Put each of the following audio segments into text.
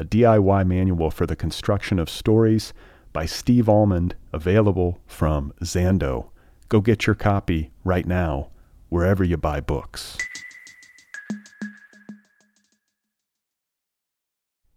a DIY manual for the construction of stories by Steve Almond, available from Zando. Go get your copy right now, wherever you buy books.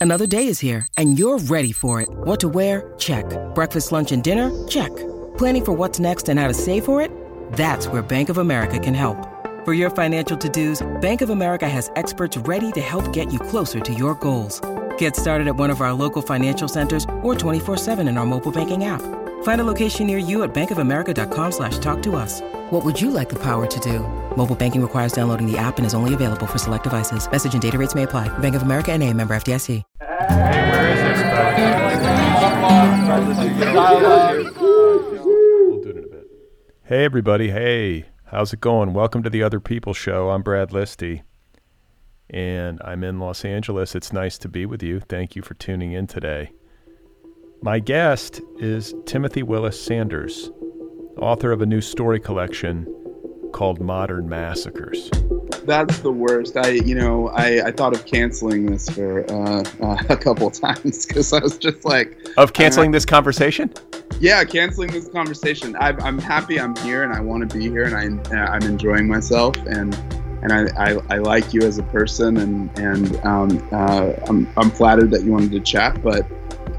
Another day is here, and you're ready for it. What to wear? Check. Breakfast, lunch, and dinner? Check. Planning for what's next and how to save for it? That's where Bank of America can help. For your financial to-dos, Bank of America has experts ready to help get you closer to your goals. Get started at one of our local financial centers or 24-7 in our mobile banking app. Find a location near you at bankofamerica.com slash talk to us. What would you like the power to do? Mobile banking requires downloading the app and is only available for select devices. Message and data rates may apply. Bank of America and a member FDIC. We'll do it in a bit. Hey, everybody. Hey, how's it going? Welcome to the Other People Show. I'm Brad Listi, and I'm in Los Angeles. It's nice to be with you. Thank you for tuning in today. My guest is Timothy Willis Sanders, author of a new story collection called Modern Massacres. That's the worst. I, you know, I, I thought of canceling this for uh, uh, a couple times because I was just like, Of canceling this conversation? yeah, canceling this conversation. I, I'm happy I'm here and I want to be here and I, I'm enjoying myself and and I, I, I like you as a person and and um, uh, I'm I'm flattered that you wanted to chat, but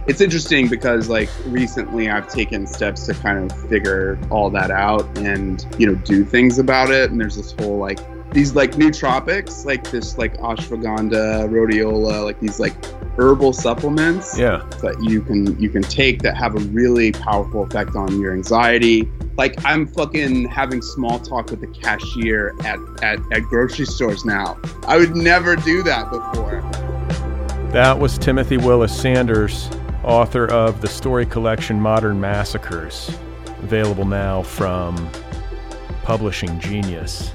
it's interesting because like recently I've taken steps to kind of figure all that out and you know do things about it. And there's this whole like these like nootropics, like this like ashwagandha, rhodiola, like these like herbal supplements Yeah. that you can you can take that have a really powerful effect on your anxiety. Like I'm fucking having small talk with the cashier at, at, at grocery stores now. I would never do that before. That was Timothy Willis Sanders, author of the story collection Modern Massacres, available now from Publishing Genius.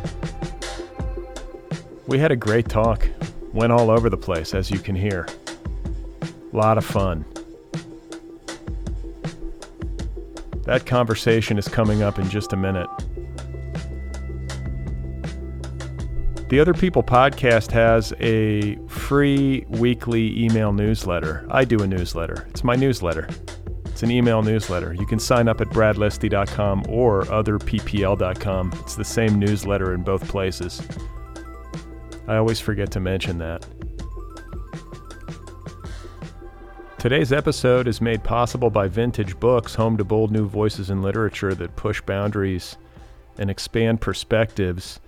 We had a great talk, went all over the place, as you can hear. A lot of fun. That conversation is coming up in just a minute. The Other People podcast has a free weekly email newsletter. I do a newsletter. It's my newsletter. It's an email newsletter. You can sign up at bradlisti.com or otherppl.com. It's the same newsletter in both places. I always forget to mention that. Today's episode is made possible by Vintage Books, home to bold new voices in literature that push boundaries and expand perspectives.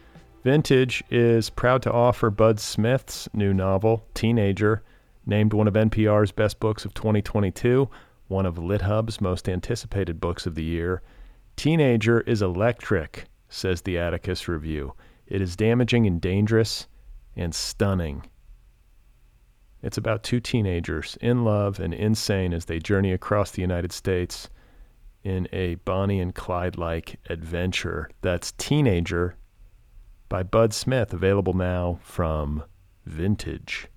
Vintage is proud to offer Bud Smith's new novel, Teenager, named one of NPR's best books of 2022, one of LitHub's most anticipated books of the year. Teenager is electric, says the Atticus Review. It is damaging and dangerous and stunning. It's about two teenagers in love and insane as they journey across the United States in a Bonnie and Clyde like adventure. That's Teenager by Bud Smith, available now from Vintage.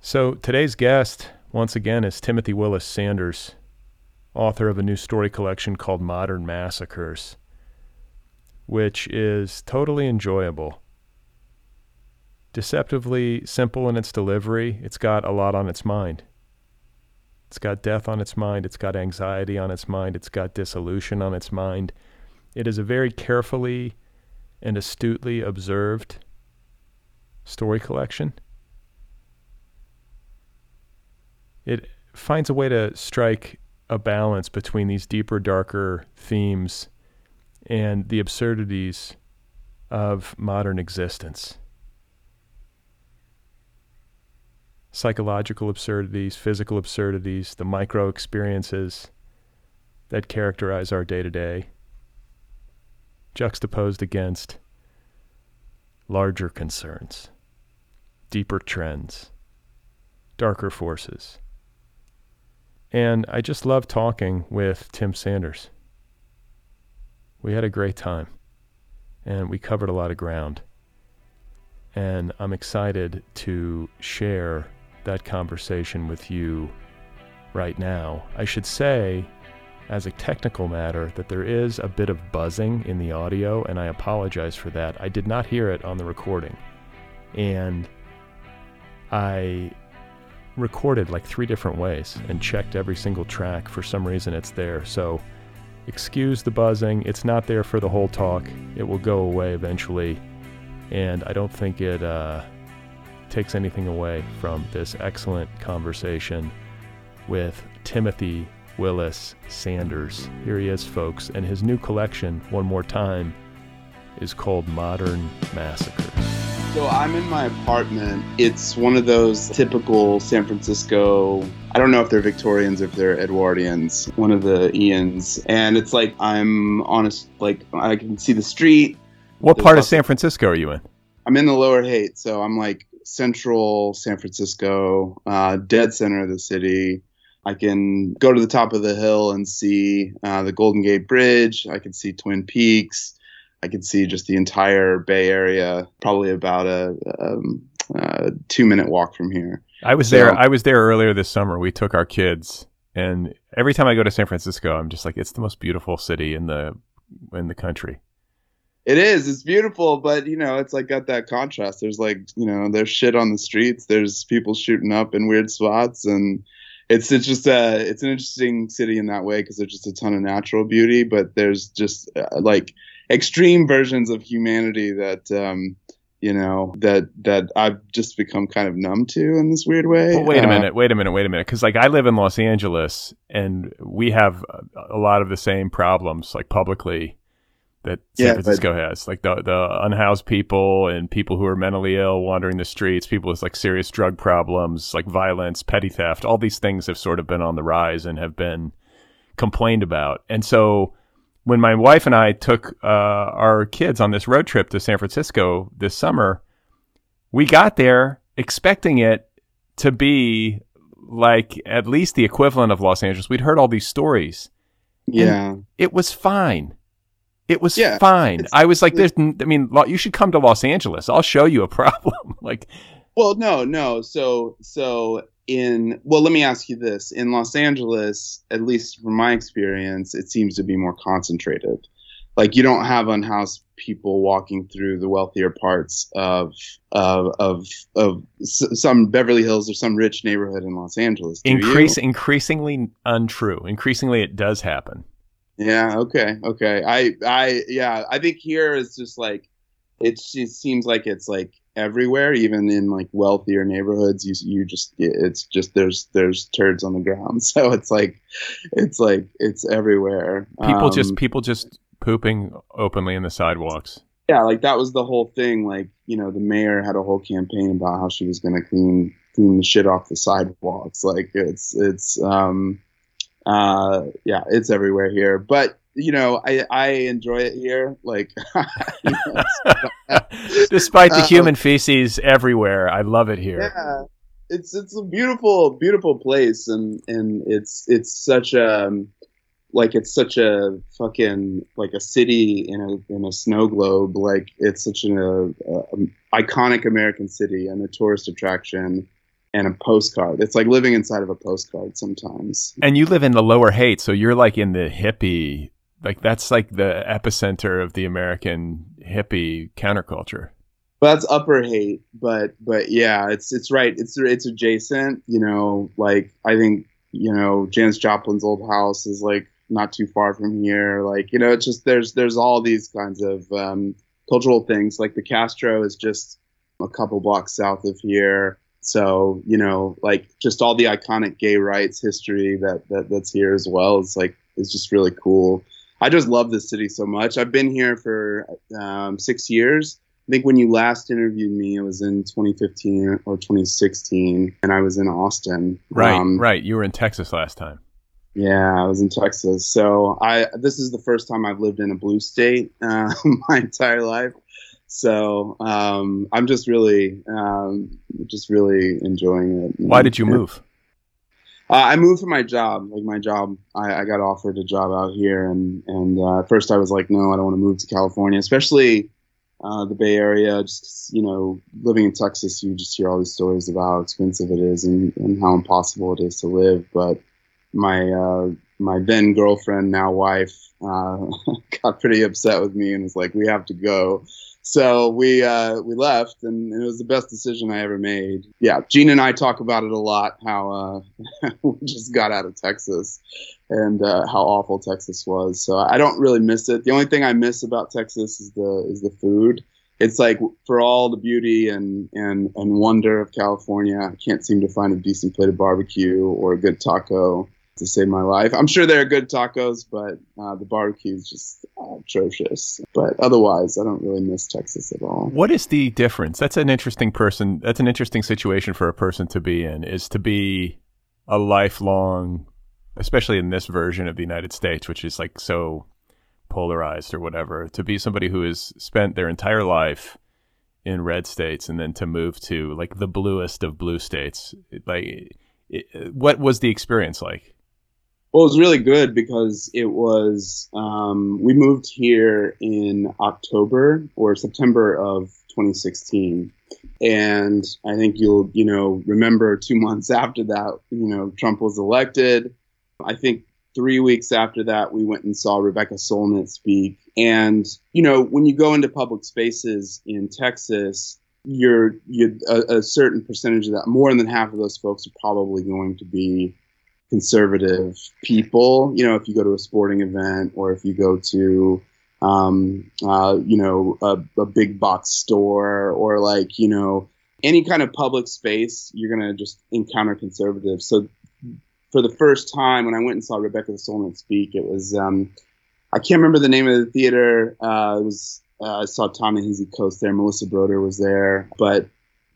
So today's guest, once again, is Timothy Willis Sanders, author of a new story collection called Modern Massacres, which is totally enjoyable. Deceptively simple in its delivery, it's got a lot on its mind. It's got death on its mind. It's got anxiety on its mind. It's got dissolution on its mind. It is a very carefully and astutely observed story collection. it finds a way to strike a balance between these deeper, darker themes and the absurdities of modern existence. Psychological absurdities, physical absurdities, the micro experiences that characterize our day to day, juxtaposed against larger concerns, deeper trends, darker forces. And I just love talking with Tim Sanders. We had a great time and we covered a lot of ground. And I'm excited to share that conversation with you right now. I should say, as a technical matter, that there is a bit of buzzing in the audio, and I apologize for that. I did not hear it on the recording. And I recorded like three different ways and checked every single track. For some reason, it's there. So, excuse the buzzing. It's not there for the whole talk. It will go away eventually. And I don't think it uh, takes anything away from this excellent conversation with Timothy Willis Sanders. Here he is, folks. And his new collection, one more time, is called Modern Massacre. So I'm in my apartment. It's one of those typical San Francisco. I don't know if they're Victorians, if they're Edwardians, one of the Ians. And it's like I'm on a like I can see the street. What part of San Francisco are you in? I'm in the Lower Haight, so I'm like central San Francisco, uh, dead center of the city. I can go to the top of the hill and see uh, the Golden Gate Bridge. I can see Twin Peaks. I could see just the entire Bay Area, probably about a, um, a two minute walk from here. I was so, there. I was there earlier this summer. We took our kids, and every time I go to San Francisco, I'm just like, it's the most beautiful city in the in the country. It is. It's beautiful, but you know, it's like got that contrast. There's like, you know, there's shit on the streets. There's people shooting up in weird spots, and it's it's just a it's an interesting city in that way because there's just a ton of natural beauty, but there's just uh, like extreme versions of humanity that um, you know that that I've just become kind of numb to in this weird way. Well, wait a uh, minute, wait a minute, wait a minute, because like I live in Los Angeles and we have a, a lot of the same problems, like publicly, that San yeah, Francisco but, has, like the the unhoused people and people who are mentally ill wandering the streets, people with like serious drug problems, like violence, petty theft, all these things have sort of been on the rise and have been complained about, and so when my wife and I took uh, our kids on this road trip to San Francisco this summer, we got there expecting it to be like at least the equivalent of Los Angeles. We'd heard all these stories. Yeah. It was fine. It was yeah, fine. I was like, "There's, I mean, you should come to Los Angeles. I'll show you a problem." like, well, no, no. So, so in well let me ask you this. In los angeles at least from my experience it seems to be more concentrated. Like you don't have unhoused people walking through the wealthier parts of of of, of some beverly hills or some rich neighborhood in los angeles Increase, increasingly untrue. Increasingly it does happen. Yeah okay okay. I i yeah i think here is just like it's, it seems like it's like everywhere, even in like wealthier neighborhoods. You you just it's just there's there's turds on the ground, so it's like it's like it's everywhere. People um, just people just pooping openly in the sidewalks. Yeah, like that was the whole thing. Like you know, the mayor had a whole campaign about how she was going to clean clean the shit off the sidewalks. Like it's it's um uh yeah, it's everywhere here. But you know, I I enjoy it here. Like, despite the uh, human feces everywhere, I love it here. Yeah, it's it's a beautiful beautiful place, and and it's it's such a um, like it's such a fucking like a city in a in a snow globe. Like it's such an a, a, iconic American city and a tourist attraction and a postcard. It's like living inside of a postcard sometimes. And you live in the lower Haight, so you're like in the hippie like that's like the epicenter of the American hippie counterculture. But that's Upper Haight, but but yeah, it's it's right. It's it's adjacent. You know, like I think you know Janis Joplin's old house is like not too far from here. Like you know, it's just there's there's all these kinds of um, cultural things. Like the Castro is just a couple blocks south of here. so you know, like just all the iconic gay rights history that, that that's here as well is like is just really cool. I just love this city so much. I've been here for um, six years. I think when you last interviewed me, it was in 2015 or 2016, and I was in Austin. Right, um, right. You were in Texas last time. Yeah, I was in Texas. So I this is the first time I've lived in a blue state uh, my entire life. So um, I'm just really, um, just really enjoying it. Why did you move? Uh, I moved for my job. Like my job, I, I got offered a job out here, and and uh, first I was like, no, I don't want to move to California, especially uh, the Bay Area. Just you know, living in Texas, you just hear all these stories about how expensive it is and, and how impossible it is to live. But my uh, my then girlfriend, now wife, uh, got pretty upset with me and was like, "We have to go." So we uh, we left, and it was the best decision I ever made. Yeah, Gene and I talk about it a lot. How uh, we just got out of Texas, and uh, how awful Texas was. So I don't really miss it. The only thing I miss about Texas is the is the food. It's like for all the beauty and and and wonder of California, I can't seem to find a decent plate of barbecue or a good taco to save my life. I'm sure there are good tacos, but uh, the barbecue is just atrocious. But otherwise, I don't really miss Texas at all. What is the difference? That's an interesting person. That's an interesting situation for a person to be in. Is to be a lifelong, especially in this version of the United States, which is like so polarized or whatever. To be somebody who has spent their entire life in red states and then to move to like the bluest of blue states, like. It, what was the experience like? Well, it was really good because it was, um, we moved here in October or September of 2016. And I think you'll, you know, remember two months after that, you know, Trump was elected. I think three weeks after that, we went and saw Rebecca Solnit speak. And, you know, when you go into public spaces in Texas, you're, you a, a certain percentage of that, more than half of those folks are probably going to be conservative people. You know, if you go to a sporting event or if you go to, um, uh, you know, a, a big box store or like, you know, any kind of public space, you're going to just encounter conservatives. So for the first time when I went and saw Rebecca Solnit speak, it was, um, I can't remember the name of the theater. Uh, it was, uh, I saw Ta-Nehisi Coates there. Melissa Broder was there, but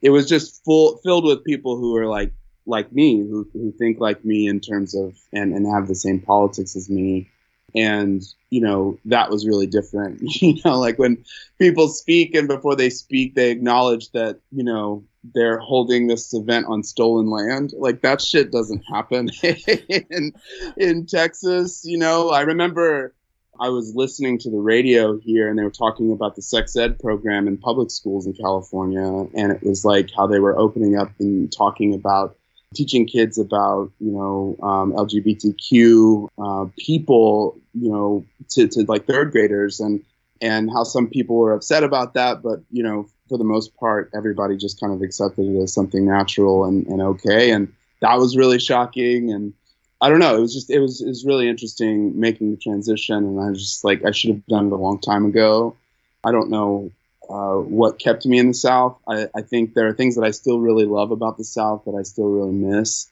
it was just full, filled with people who were like like me who, who think like me in terms of and, and have the same politics as me. And you know that was really different you know like when people speak and before they speak they acknowledge that you know they're holding this event on stolen land. Like that shit doesn't happen in in Texas you know. I remember I was listening to the radio here and they were talking about the sex ed program in public schools in California. And it was like how they were opening up and talking about teaching kids about you know um, LGBTQ uh, people, you know, to, to like third graders, and and how some people were upset about that, but you know, for the most part, everybody just kind of accepted it as something natural and, and okay, and that was really shocking, and I don't know, it was just it was it was really interesting making the transition, and I was just like I should have done it a long time ago. I don't know uh, what kept me in the South. I, I, think there are things that I still really love about the South that I still really miss.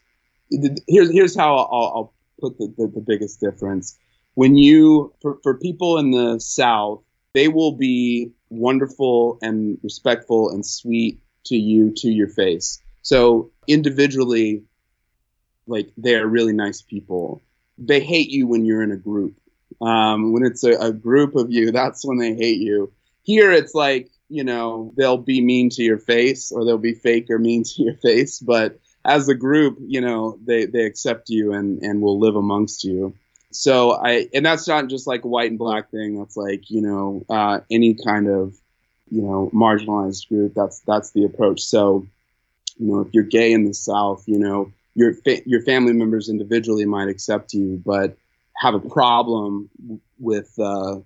Here's here's how I'll, I'll put the, the, the, biggest difference. When you for, for people in the South, they will be wonderful and respectful and sweet to you to your face. So individually, like they are really nice people. They hate you when you're in a group. Um, when it's a, a group of you, that's when they hate you here it's like, you know, they'll be mean to your face or they'll be fake or mean to your face, but as a group, you know, they, they accept you and, and will live amongst you. So I, and that's not just like a white and black thing. That's like, you know, uh, any kind of, you know, marginalized group. That's, that's the approach. So, you know, if you're gay in the South, you know, your, fa- your family members individually might accept you, but have a problem with, uh,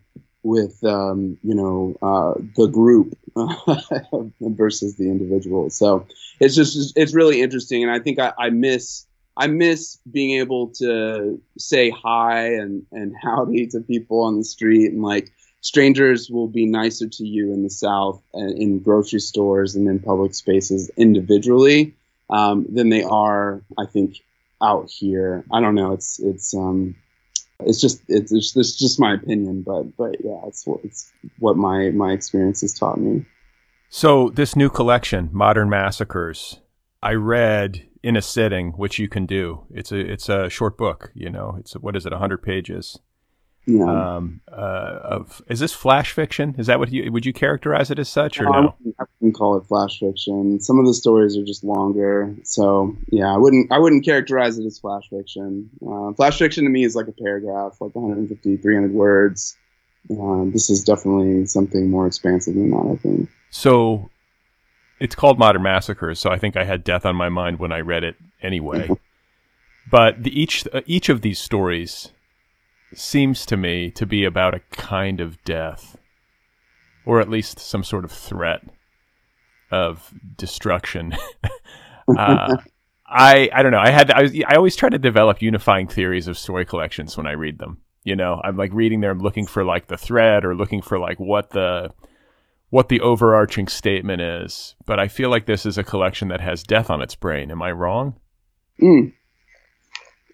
with um, you know uh, the group versus the individual. So it's just it's really interesting, and I think I, I, miss I miss being able to say hi and and howdy to people on the street, and like strangers will be nicer to you in the South and in grocery stores and in public spaces individually. um, than they are, I think, out here. I don't know. It's it's um, it's just it's, it's, it's just my opinion, but but yeah, it's what it's what my my experience has taught me. So this new collection, Modern Massacres, I read in a sitting, which you can do. It's a it's a short book. You know, it's what is it, hundred pages. Yeah. Um, uh, of is this flash fiction? Is that what you would you characterize it as such or no? I wouldn't, I wouldn't call it flash fiction. Some of the stories are just longer, so yeah, I wouldn't I wouldn't characterize it as flash fiction. Uh, flash fiction to me is like a paragraph, like 150, 300 words. Um, this is definitely something more expansive than that, I think. So it's called Modern Massacres, so I think I had death on my mind when I read it anyway. but the, each uh, each of these stories seems to me to be about a kind of death, or at least some sort of threat of destruction. uh, I I don't know. I had I, was, I always try to develop unifying theories of story collections when I read them. You know, I'm like reading there, looking for like the thread or looking for like what the what the overarching statement is. But I feel like this is a collection that has death on its brain. Am I wrong? Mm.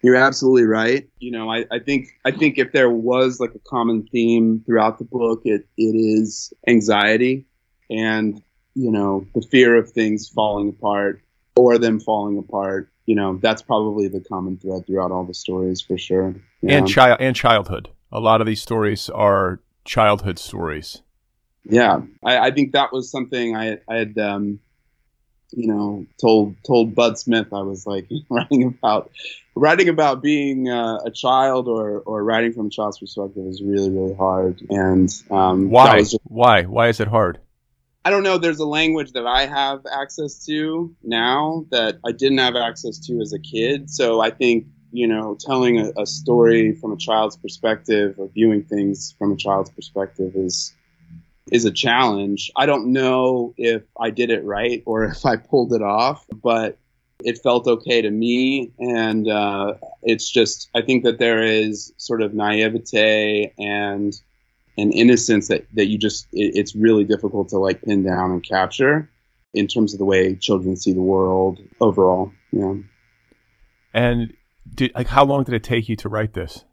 You're absolutely right. You know, I, I think I think if there was like a common theme throughout the book, it it is anxiety and you know the fear of things falling apart or them falling apart. You know, that's probably the common thread throughout all the stories for sure. Yeah. And child and childhood. A lot of these stories are childhood stories. Yeah, I, I think that was something I, I had um, you know told told Bud Smith I was like writing about writing about being uh, a child or or writing from a child's perspective is really really hard. And um, why? just, why? Why is it hard? I don't know. There's a language that I have access to now that I didn't have access to as a kid. So I think you know telling a, a story from a child's perspective or viewing things from a child's perspective is is a challenge. I don't know if I did it right or if I pulled it off, but it felt okay to me. And uh, it's just, I think that there is sort of naivete and an innocence that, that you just, it, it's really difficult to like pin down and capture in terms of the way children see the world overall. Yeah. And did, like, how long did it take you to write this?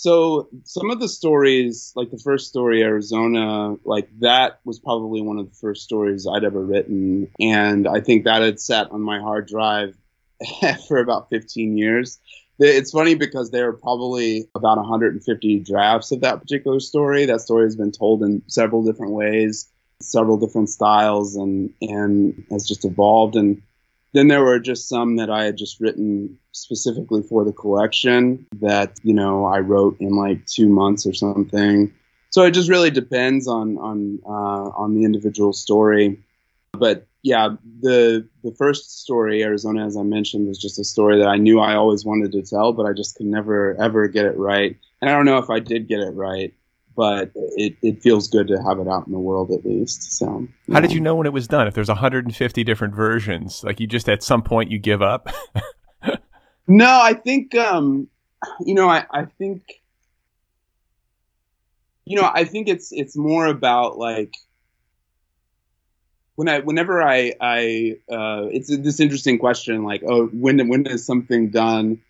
So some of the stories, like the first story, Arizona, like that was probably one of the first stories I'd ever written, and I think that had sat on my hard drive for about 15 years. It's funny because there are probably about 150 drafts of that particular story. That story has been told in several different ways, several different styles, and and has just evolved. And then there were just some that I had just written specifically for the collection that, you know, I wrote in like two months or something. So it just really depends on on uh, on the individual story. But yeah, the the first story, Arizona, as I mentioned, was just a story that I knew I always wanted to tell, but I just could never ever get it right. And I don't know if I did get it right but it, it feels good to have it out in the world at least. So, how did you know when it was done? If there's 150 different versions, like you just at some point you give up? no, I think, um, you know, I, I think, you know, I think it's it's more about like when I whenever I I uh, it's this interesting question like oh when when is something done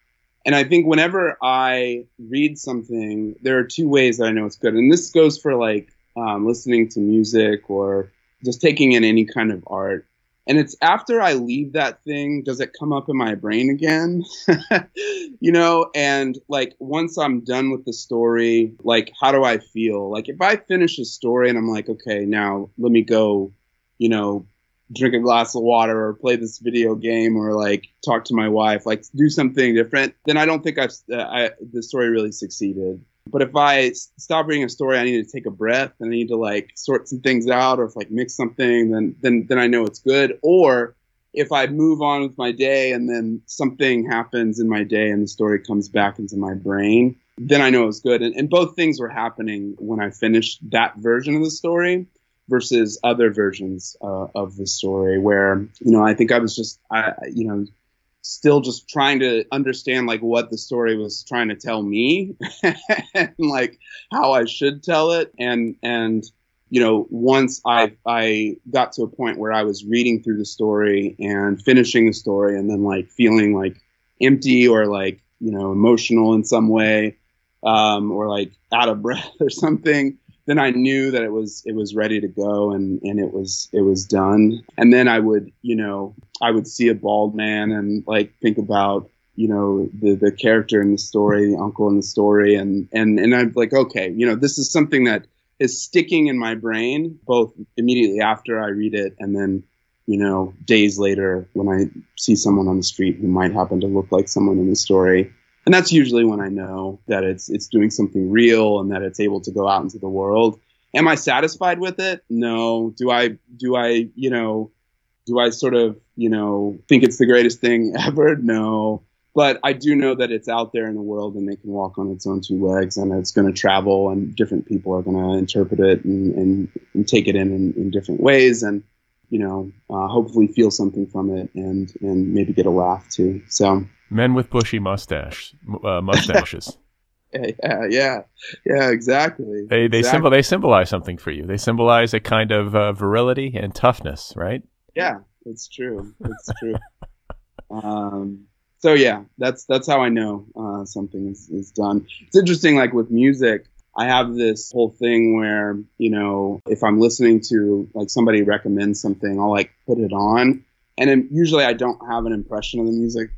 and I think whenever I read something, there are two ways that I know it's good. And this goes for like um, listening to music or just taking in any kind of art. And it's after I leave that thing, does it come up in my brain again? you know, and like once I'm done with the story, like how do I feel? Like if I finish a story and I'm like, okay, now let me go, you know, drink a glass of water or play this video game or like talk to my wife, like do something different, then I don't think I've uh, I, the story really succeeded. But if I stop reading a story, I need to take a breath and I need to like sort some things out or if like mix something, then then then I know it's good. Or if I move on with my day and then something happens in my day and the story comes back into my brain, then I know it's good. And, and both things were happening when I finished that version of the story versus other versions uh, of the story where you know I think I was just I you know still just trying to understand like what the story was trying to tell me and like how I should tell it. And and you know, once I I got to a point where I was reading through the story and finishing the story, and then like feeling like empty or like you know emotional in some way, um, or like out of breath or something, then I knew that it was it was ready to go and and it was it was done. And then I would you know I would see a bald man and like think about you know the the character in the story, the uncle in the story, and and and I'm like okay, you know this is something that is sticking in my brain both immediately after I read it and then you know days later when I see someone on the street who might happen to look like someone in the story and that's usually when I know that it's it's doing something real and that it's able to go out into the world. Am I satisfied with it? No. Do I do I you know do I sort of you know think it's the greatest thing ever? No. But I do know that it's out there in the world and it can walk on its own two legs and it's going to travel and different people are going to interpret it and, and, and, take it in, in, in different ways and you know uh, hopefully feel something from it and and maybe get a laugh too. So Men with bushy mustache uh, mustaches. yeah, yeah, yeah, exactly. They they exactly. symbol they symbolize something for you. They symbolize a kind of uh, virility and toughness, right? Yeah, it's true. It's true. um, so yeah, that's that's how I know uh, something is, is done. It's interesting, like with music. I have this whole thing where, you know, if I'm listening to like somebody recommends something, I'll like put it on. And then usually I don't have an impression of the music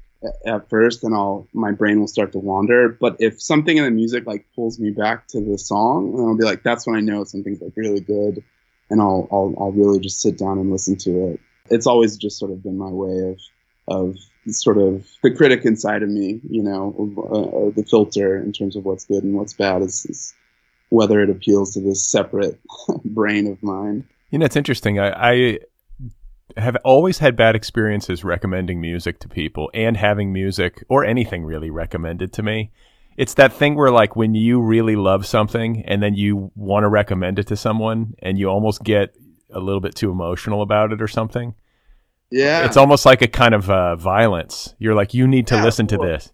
at first and I'll my brain will start to wander. But if something in the music like pulls me back to the song, I'll be like, that's when I know something's like really good, and I'll I'll I'll really just sit down and listen to it. It's always just sort of been my way of of sort of the critic inside of me, you know, uh, the filter in terms of what's good and what's bad is, is whether it appeals to this separate brain of mine. You know, it's interesting. I, I have always had bad experiences recommending music to people and having music or anything really recommended to me. It's that thing where like when you really love something and then you want to recommend it to someone and you almost get a little bit too emotional about it or something. Yeah. It's almost like a kind of uh, violence. You're like, you need to yeah, listen to this.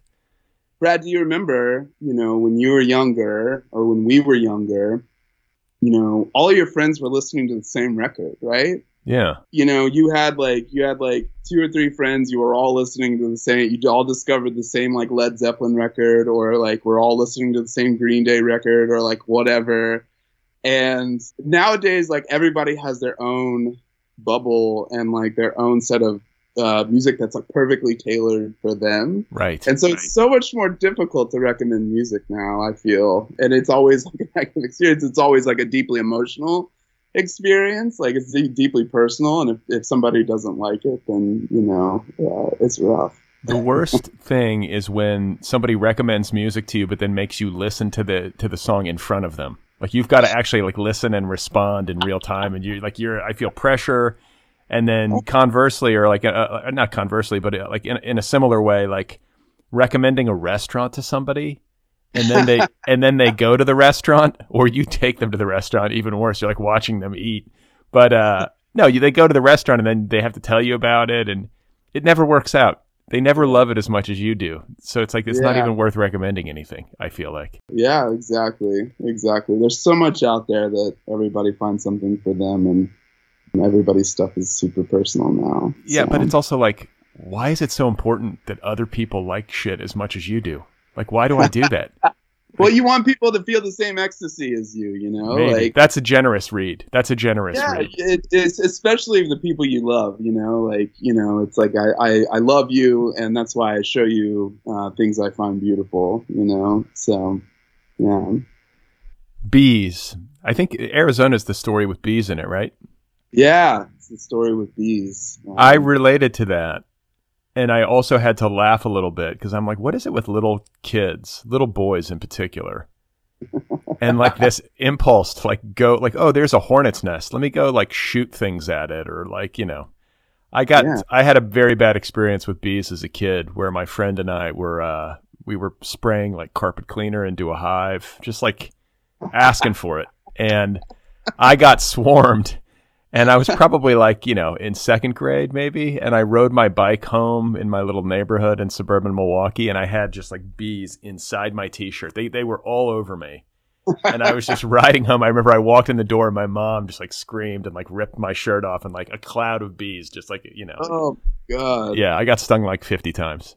Brad, do you remember, you know, when you were younger or when we were younger, you know, all your friends were listening to the same record, right? Yeah. You know, you had like you had like two or three friends. You were all listening to the same. You all discovered the same like Led Zeppelin record, or like we're all listening to the same Green Day record, or like whatever. And nowadays, like everybody has their own bubble and like their own set of uh, music that's like perfectly tailored for them. Right. And so right. it's so much more difficult to recommend music now. I feel, and it's always like an active experience. It's always like a deeply emotional experience. Like it's deeply personal, and if, if somebody doesn't like it, then you know uh, it's rough. The worst thing is when somebody recommends music to you, but then makes you listen to the to the song in front of them. Like you've got to actually like listen and respond in real time, and you like you're. I feel pressure, and then conversely, or like uh, uh not conversely, but uh, like in in a similar way, like recommending a restaurant to somebody and then they and then they go to the restaurant or you take them to the restaurant even worse. You're like watching them eat. But uh no you, they go to the restaurant and then they have to tell you about it and it never works out. They never love it as much as you do. So it's like it's yeah. not even worth recommending anything i feel like. Yeah exactly. Exactly. There's so much out there that everybody finds something for them and everybody's stuff is super personal now. Yeah so. but it's also like why is it so important that other people like shit as much as you do like, why do I do that? well, you want people to feel the same ecstasy as you, you know. Maybe. Like that's a generous read. That's a generous yeah, read. It, it's especially the people you love. You know, like you know, it's like I I, I love you, and that's why I show you uh, things I find beautiful. You know, so yeah. Bees. I think Arizona is the story with bees in it, right? Yeah, it's the story with bees. Um, I related to that and I also had to laugh a little bit because I'm like, what is it with little kids, little boys in particular? and like this impulse to like go like, oh, there's a hornet's nest. Let me go like shoot things at it or like, you know. I got yeah. I had a very bad experience with bees as a kid where my friend and I were uh we were spraying like carpet cleaner into a hive, just like asking for it. And I got swarmed and I was probably like, you know, in second grade maybe. And I rode my bike home in my little neighborhood in suburban Milwaukee. And I had just like bees inside my t shirt. They, they were all over me. and I was just riding home. I remember I walked in the door and my mom just like screamed and like ripped my shirt off and like a cloud of bees, just like, you know. Oh, God. Yeah, I got stung like 50 times.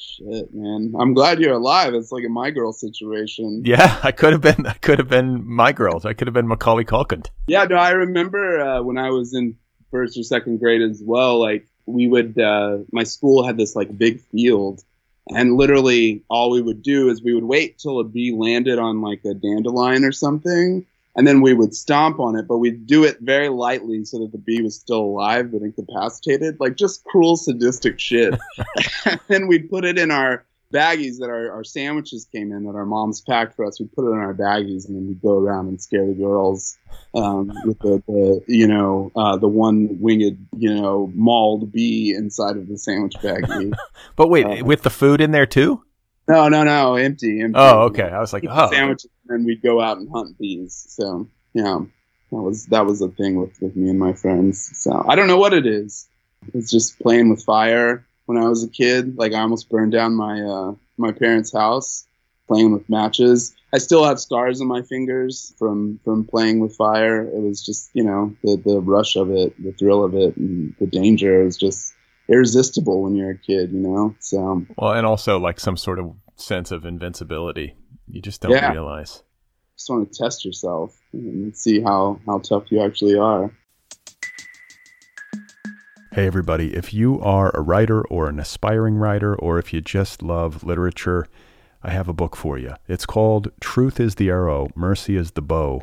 Shit, man. I'm glad you're alive. It's like a my girl situation. Yeah, I could have been. I could have been my girls. I could have been Macaulay Culkin. Yeah, no, I remember uh, when I was in first or second grade as well. Like we would, uh, my school had this like big field, and literally all we would do is we would wait till a bee landed on like a dandelion or something, and then we would stomp on it, but we'd do it very lightly so that the bee was still alive but incapacitated, like just cruel, sadistic shit. and then we'd put it in our baggies that our, our sandwiches came in that our moms packed for us. We'd put it in our baggies and then we'd go around and scare the girls um, with the, the you know uh, the one winged you know mauled bee inside of the sandwich baggie. but wait, uh, with the food in there too? No, no, no, empty, empty. Oh, okay. I was like, oh, sandwiches, and we'd go out and hunt bees. So yeah, that was that was a thing with with me and my friends. So I don't know what it is. It's just playing with fire. When I was a kid, like I almost burned down my uh, my parents' house playing with matches. I still have scars on my fingers from from playing with fire. It was just you know the the rush of it, the thrill of it, and the danger is just irresistible when you're a kid, you know. So well, and also like some sort of sense of invincibility. You just don't yeah. realize. Just want to test yourself and see how how tough you actually are. Hey, everybody. If you are a writer or an aspiring writer, or if you just love literature, I have a book for you. It's called Truth is the Arrow, Mercy is the Bow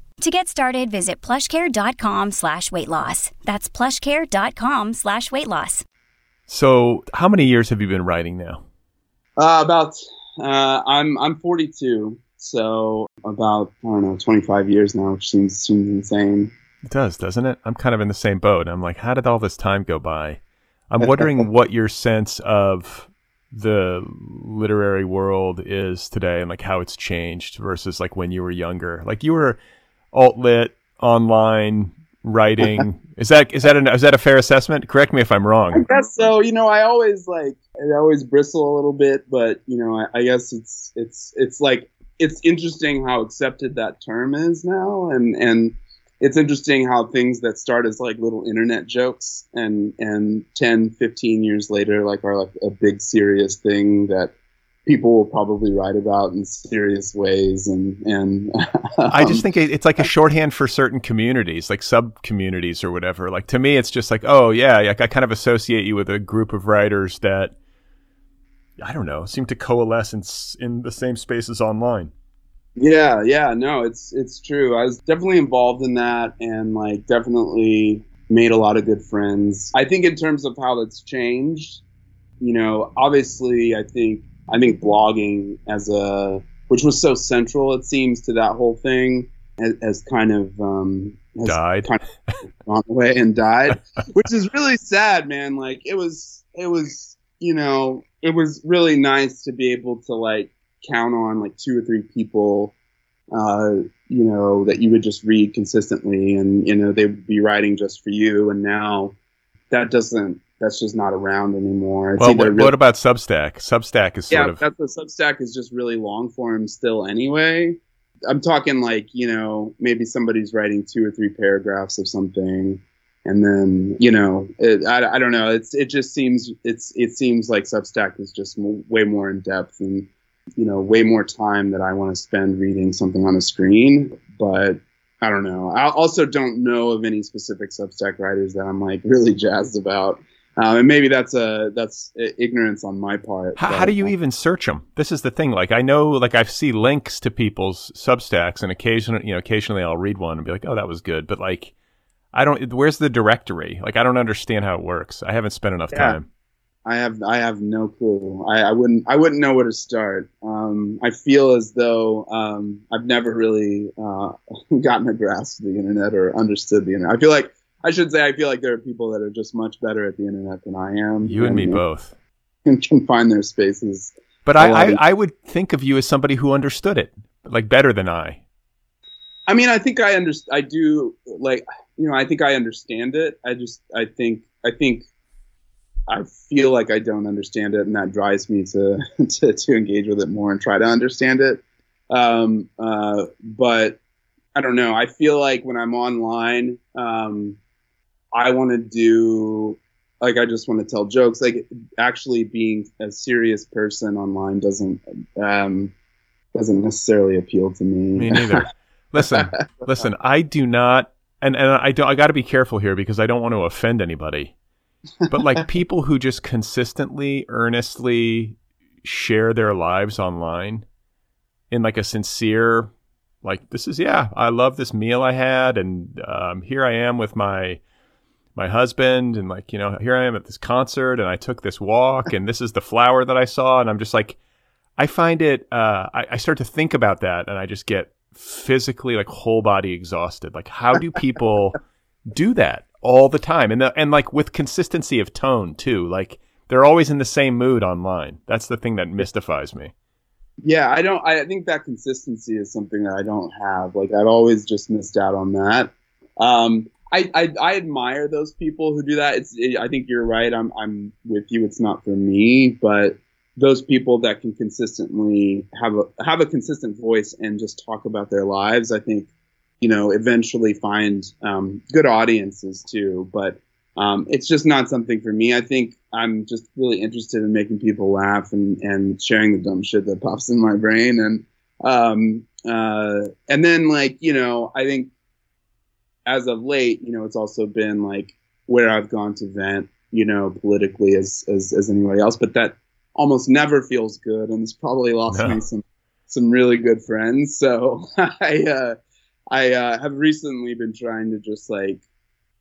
To get started, visit plushcare.com slash weight loss. That's plushcare.com slash weight loss. So how many years have you been writing now? Uh, about, uh, I'm, I'm 42. So about, I don't know, 25 years now, which seems, seems insane. It does, doesn't it? I'm kind of in the same boat. I'm like, how did all this time go by? I'm wondering what your sense of the literary world is today and like how it's changed versus like when you were younger. Like you were alt lit online writing. is that is that an, is that a fair assessment? Correct me if I'm wrong. I guess so. You know, I always like I always bristle a little bit, but you know, I, I guess it's it's it's like it's interesting how accepted that term is now, and and it's interesting how things that start as like little internet jokes and and 10 15 years later like are like a big serious thing that people will probably write about in serious ways and and um, I just think it's like a shorthand for certain communities like sub communities or whatever. Like to me it's just like oh yeah like I kind of associate you with a group of writers that I don't know seem to coalesce in in the same spaces online. Yeah yeah no it's it's true. I was definitely involved in that and like definitely made a lot of good friends. I think in terms of how that's changed you know obviously I think I think blogging as a which was so central it seems to that whole thing has, has kind of um, has died kind of gone away and died, which is really sad, man. Like it was it was you know it was really nice to be able to like count on like two or three people uh, you know that you would just read consistently and you know they'd be writing just for you and now that doesn't that's just not around anymore well, what, really, what, about substack substack is sort yeah, of that's the substack is just really long form still anyway i'm talking like you know maybe somebody's writing two or three paragraphs of something and then you know it, I, I don't know it's it just seems it's it seems like substack is just way more in depth and you know way more time that I want to spend reading something on a screen. But I don't know. I also don't know of any specific Substack writers that I'm like really jazzed about. Um, and maybe that's a that's ignorance on my part. How, how do you even search them? This is the thing. Like I know, like I see links to people's Substacks, and occasionally, you know, occasionally I'll read one and be like, "Oh, that was good," but like, I don't. Where's the directory? Like, I don't understand how it works. I haven't spent enough yeah. time. I have I have no clue. I, I wouldn't I wouldn't know where to start. Um, I feel as though um, I've never really uh, gotten a grasp of the internet or understood the internet. I feel like I should say I feel like there are people that are just much better at the internet than I am. You and, and me both. And can find their spaces. But I, I, I would think of you as somebody who understood it like better than I. I mean, I think I understand. I do like you know. I think I understand it. I just I think I think I feel like I don't understand it, and that drives me to to, to engage with it more and try to understand it. Um, uh, but I don't know. I feel like when I'm online, um, I want to do like I just want to tell jokes. Like actually being a serious person online doesn't um, doesn't necessarily appeal to me. Me neither. listen, listen. I do not, and and I don't. I got to be careful here because I don't want to offend anybody but like people who just consistently, earnestly share their lives online in like a sincere, like this is yeah, I love this meal I had, and um, here I am with my my husband, and like you know here I am at this concert, and I took this walk, and this is the flower that I saw, and I'm just like, I find it. Uh, I, I start to think about that, and I just get physically like whole body exhausted. Like how do people do that? all the time, and the, and like with consistency of tone too. Like they're always in the same mood online. That's the thing that mystifies me. Yeah, I don't. I think that consistency is something that I don't have. Like I've always just missed out on that. Um, I, I, I admire those people who do that. It's it, I think you're right. I'm I'm with you. It's not for me, but those people that can consistently have a have a consistent voice and just talk about their lives, I think you know, eventually find um, good audiences too. But um, it's just not something for me. I think I'm just really interested in making people laugh and, and sharing the dumb shit that pops in my brain. And um, uh, and then like you know, I think as of late, you know, it's also been like where I've gone to vent, you know, politically as as, as anybody else, but that almost never feels good, and it's probably lost no. me some some really good friends. So I. Uh, I uh, have recently been trying to just like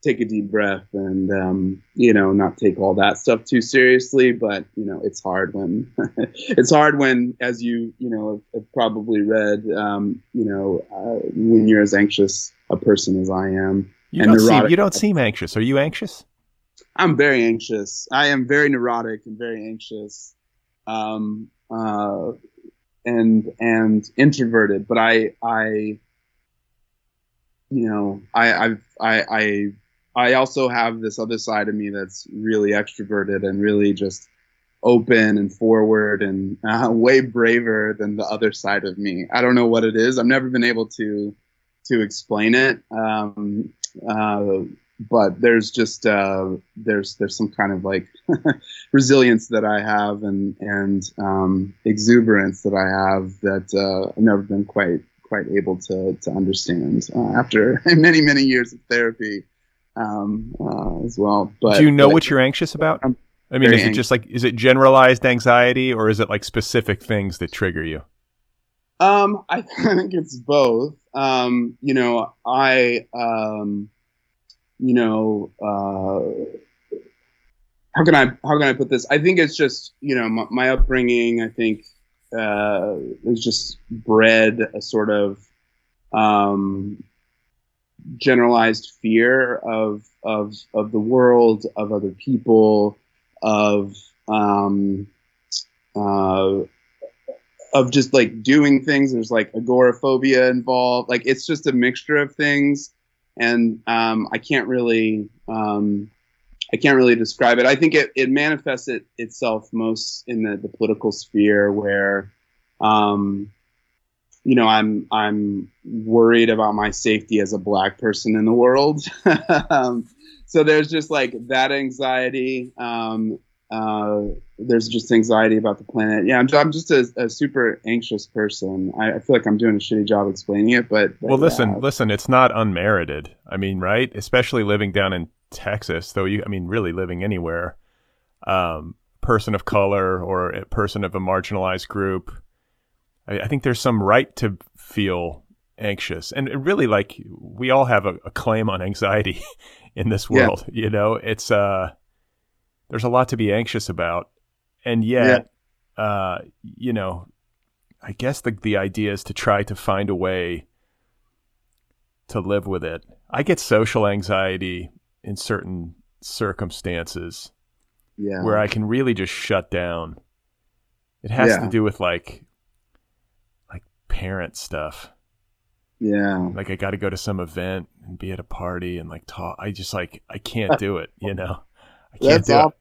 take a deep breath and um, you know not take all that stuff too seriously. But you know it's hard when it's hard when, as you you know have probably read, um, you know uh, when you're as anxious a person as I am. You don't, seem, you don't seem anxious. Are you anxious? I'm very anxious. I am very neurotic and very anxious. Um, uh, and and introverted, but I I you know, I I've, I I I also have this other side of me that's really extroverted and really just open and forward and uh, way braver than the other side of me. I don't know what it is. I've never been able to to explain it. Um, uh, but there's just uh, there's there's some kind of like resilience that I have and and um, exuberance that I have that uh, I've never been quite quite able to to understand uh, after many many years of therapy um, uh, as well. But do you know but, what you're anxious about? I'm i mean, is it just like is it generalized anxiety or is it like specific things that trigger you? Um, I think it's both. Um, you know, I um, you know. Uh, how can I how can I put this? I think it's just you know my, my upbringing. I think uh, is just bred a sort of um, generalized fear of of of the world, of other people, of um, uh, of just like doing things. There's like agoraphobia involved. Like it's just a mixture of things, and um, I can't really um, I can't really describe it. I think it, it manifests it, itself most in the, the political sphere where, um, you know, I'm I'm worried about my safety as a black person in the world. um, so there's just like that anxiety. Um, uh, there's just anxiety about the planet. Yeah, I'm, I'm just a, a super anxious person. I, I, feel like I'm doing a shitty job explaining it, but, but well, listen, yeah. listen, it's not unmerited. I mean, right? Especially living down in Texas, though you, I mean, really living anywhere, um, person of color or a person of a marginalized group, I, I, think there's some right to feel anxious. And really, like, we all have a, a claim on anxiety in this world. Yeah. You know, it's, uh, there's a lot to be anxious about. And yet, yeah. uh, you know, I guess the, the idea is to try to find a way to live with it. I get social anxiety in certain circumstances yeah. where I can really just shut down. It has yeah. to do with like like parent stuff. Yeah. Like I got to go to some event and be at a party and like talk. I just like I can't do it. You know, I can't that's do awful. it.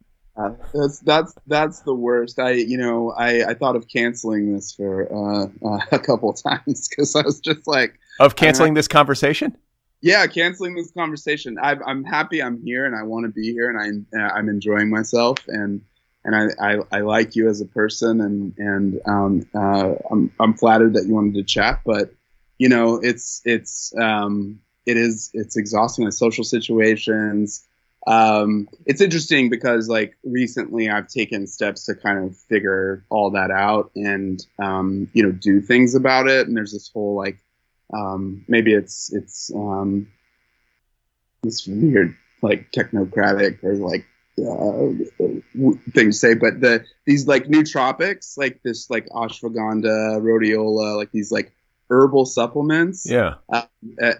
That's that's that's the worst. I you know I I thought of canceling this for uh, uh, a couple of times because I was just like of canceling this conversation yeah, canceling this conversation. i am happy I'm here and I want to be here and I, I'm enjoying myself and and I, I, I like you as a person and and um, uh, I'm I'm flattered that you wanted to chat. But you know, it's it's um, it is it's exhausting in social situations. Um, it's interesting because like recently I've taken steps to kind of figure all that out and um, you know do things about it. And there's this whole like um, maybe it's it's um, this weird like technocratic or like uh, thing to say, but the these like nootropics, like this like ashwagandha, rhodiola, like these like herbal supplements, yeah, uh,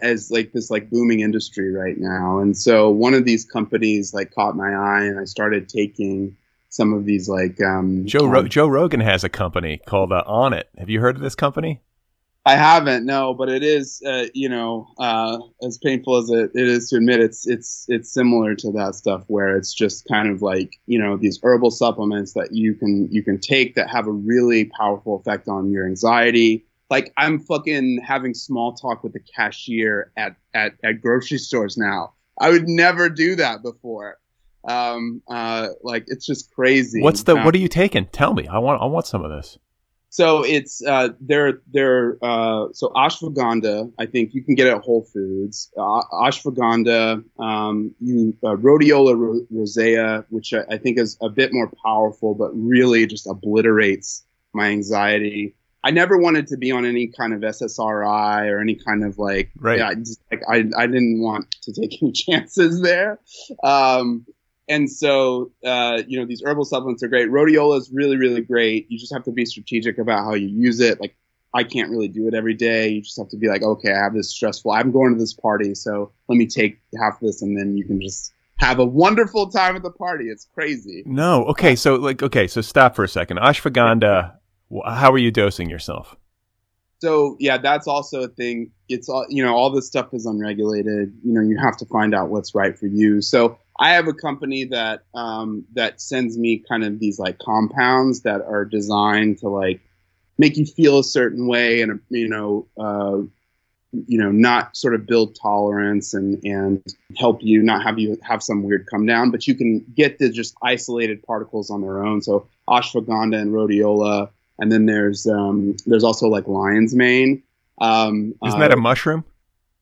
as like this like booming industry right now. And so one of these companies like caught my eye, and I started taking some of these like um, Joe Ro- um, Joe Rogan has a company called uh, Onnit. Have you heard of this company? I haven't, no, but it is, uh, you know, uh, as painful as it, it is to admit, it's it's it's similar to that stuff where it's just kind of like you know these herbal supplements that you can you can take that have a really powerful effect on your anxiety. Like I'm fucking having small talk with the cashier at at, at grocery stores now. I would never do that before. Um, uh, like it's just crazy. What's the? Um, what are you taking? Tell me. I want I want some of this. So it's uh, they're they're uh, so ashwagandha. I think you can get it at Whole Foods. Uh, ashwagandha, um, you uh, rhodiola rosea, which I, I, think is a bit more powerful, but really just obliterates my anxiety. I never wanted to be on any kind of SSRI or any kind of like, right. yeah, just, like I, I didn't want to take any chances there. Um, and so uh, you know these herbal supplements are great. Rhodiola is really really great. You just have to be strategic about how you use it. Like I can't really do it every day. You just have to be like, okay, I have this stressful. I'm going to this party, so let me take half this, and then you can just have a wonderful time at the party. It's crazy. No, okay, so like, okay, so stop for a second. Ashwagandha. How are you dosing yourself? So yeah, that's also a thing. It's all you know. All this stuff is unregulated. You know, you have to find out what's right for you. So I have a company that um, that sends me kind of these like compounds that are designed to like make you feel a certain way and you know uh, you know not sort of build tolerance and and help you not have you have some weird come down, but you can get the just isolated particles on their own. So ashwagandha and rhodiola, and then there's um, there's also like lion's mane. Um, Isn't that a uh, mushroom?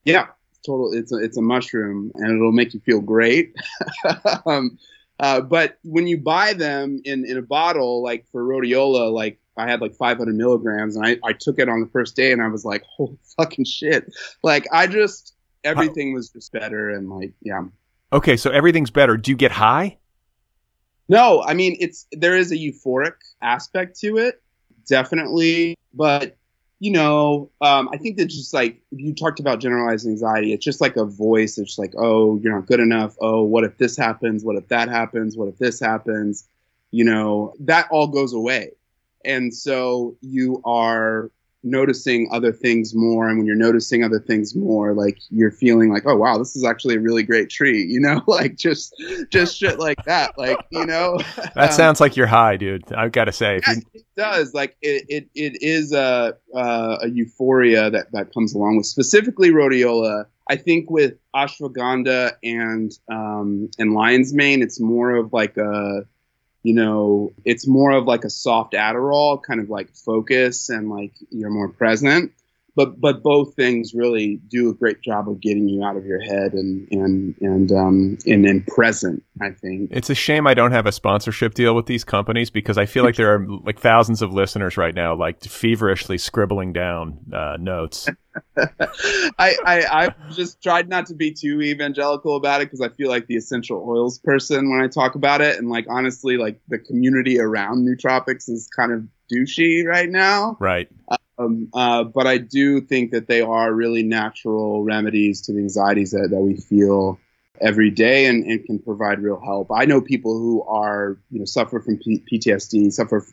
Yeah, total. It's a it's a mushroom, and it'll make you feel great. um, uh, but when you buy them in in a bottle, like for rhodiola, like I had like 500 milligrams, and I I took it on the first day, and I was like, holy fucking shit! Like I just everything was just better, and like yeah. Okay, so everything's better. Do you get high? No, I mean it's there is a euphoric aspect to it, definitely, but you know, um, I think that just like you talked about generalized anxiety, it's just like a voice. It's like, oh, you're not good enough. Oh, what if this happens? What if that happens? What if this happens? You know, that all goes away. and so you are noticing other things more and when you're noticing other things more like you're feeling like oh wow this is actually a really great tree you know? Like just just shit like that like you know? That um, sounds like you're high dude. I've got to say yeah, it does. Like it it, it is a uh, a euphoria that that comes along with specifically rhodiola. I think with ashwagandha and um and lion's mane it's more of like a you know, it's more of like a soft Adderall, kind of like focus and like you're more present but but both things really do a great job of getting you out of your head and and and um and, and present i think. It's a shame i don't have a sponsorship deal with these companies because i feel like there are like thousands of listeners right now like feverishly scribbling down uh, notes. I, I i just tried not to be too evangelical about it because i feel like the essential oils person when i talk about it. And like honestly like the community around nootropics is kind of douchey right now. Right. Uh, um, uh, but I do think that they are really natural remedies to the anxieties that, that we feel every day and, and can provide real help. I know people who are, you know, suffer from P- PTSD, suffer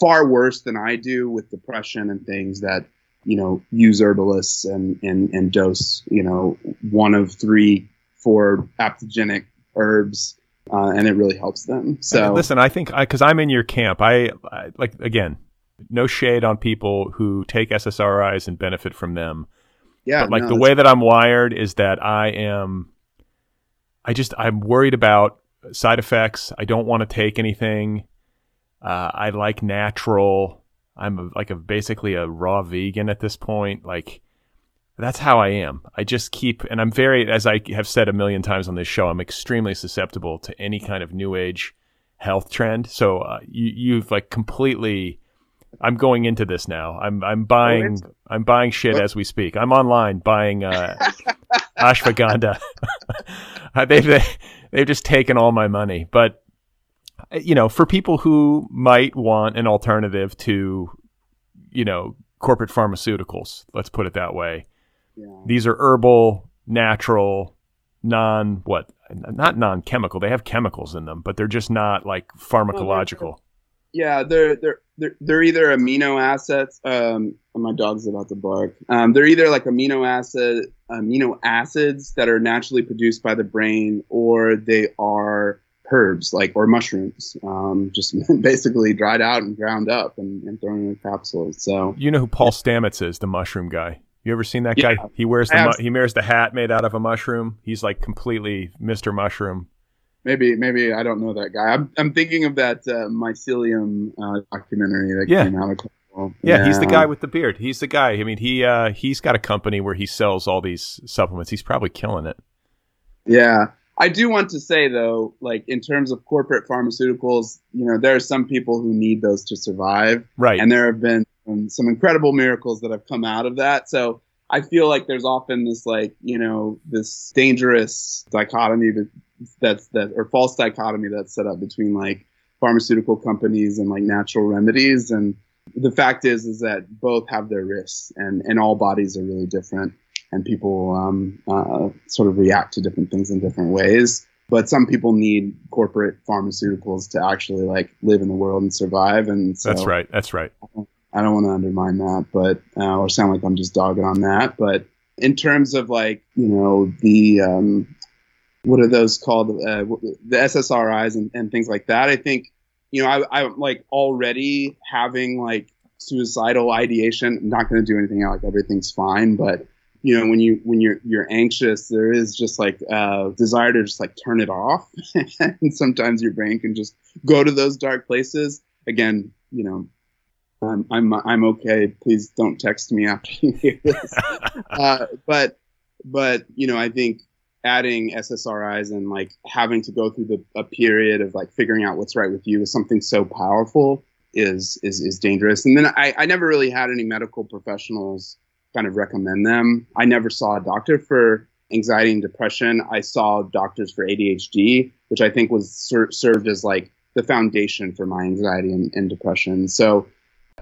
far worse than I do with depression and things that, you know, use herbalists and, and, and dose, you know, one of three, four adaptogenic herbs. Uh, and it really helps them. So listen, I think because I'm in your camp, I, I like again, no shade on people who take SSRIs and benefit from them. Yeah. But like no, the way that I'm wired is that I am I just I'm worried about side effects. I don't want to take anything. Uh, I like natural. I'm a, like a basically a raw vegan at this point. Like that's how I am. I just keep, and I'm very, as I have said a million times on this show, I'm extremely susceptible to any kind of new age health trend. So uh, you, you've like completely I'm going into this now. I'm I'm buying oh, I'm buying shit as we speak. I'm online buying uh, ashwagandha. they've they've just taken all my money. But you know, for people who might want an alternative to, you know, corporate pharmaceuticals, let's put it that way. Yeah. These are herbal, natural, non what not non chemical. They have chemicals in them, but they're just not like pharmacological. Yeah, they're they're they're, they're either amino acids. Um, my dog's about to bark. Um, they're either like amino acid amino acids that are naturally produced by the brain, or they are herbs like or mushrooms, um, just basically dried out and ground up and, and thrown in a capsule. So you know who Paul Stamets is, the mushroom guy. You ever seen that yeah, guy? He wears the mu- he wears the hat made out of a mushroom. He's like completely Mr. Mushroom maybe maybe I don't know that guy. I'm I'm thinking of that uh, mycelium uh, documentary that yeah. came out. Yeah, yeah, he's the guy with the beard. He's the guy. I mean, he uh, he's got a company where he sells all these supplements. He's probably killing it. Yeah, I do want to say though, like in terms of corporate pharmaceuticals, you know, there are some people who need those to survive. Right. And there have been um, some incredible miracles that have come out of that. So I feel like there's often this like you know this dangerous dichotomy that's that or false dichotomy that's set up between like pharmaceutical companies and like natural remedies. And the fact is is that both have their risks and and all bodies are really different. And people um, uh, sort of react to different things in different ways. But some people need corporate pharmaceuticals to actually like live in the world and survive. And so that's right. That's right i don't want to undermine that but uh, or sound like i'm just dogging on that but in terms of like you know the um, what are those called uh, the SSRIs and, and things like that. I think you know I, I'm like already having like suicidal ideation. I'm not going to do anything like everything's fine, but you know when you when you're you're anxious, there is just like a desire to just like turn it off, and sometimes your brain can just go to those dark places. Again, you know. I'm, I'm I'm okay. Please don't text me after you hear this. uh, but but you know I think adding SSRIs and like having to go through the a period of like figuring out what's right with you is something so powerful is is is dangerous. And then I, I never really had any medical professionals kind of recommend them. I never saw a doctor for anxiety and depression. I saw doctors for ADHD, which I think was ser- served as like the foundation for my anxiety and, and depression. So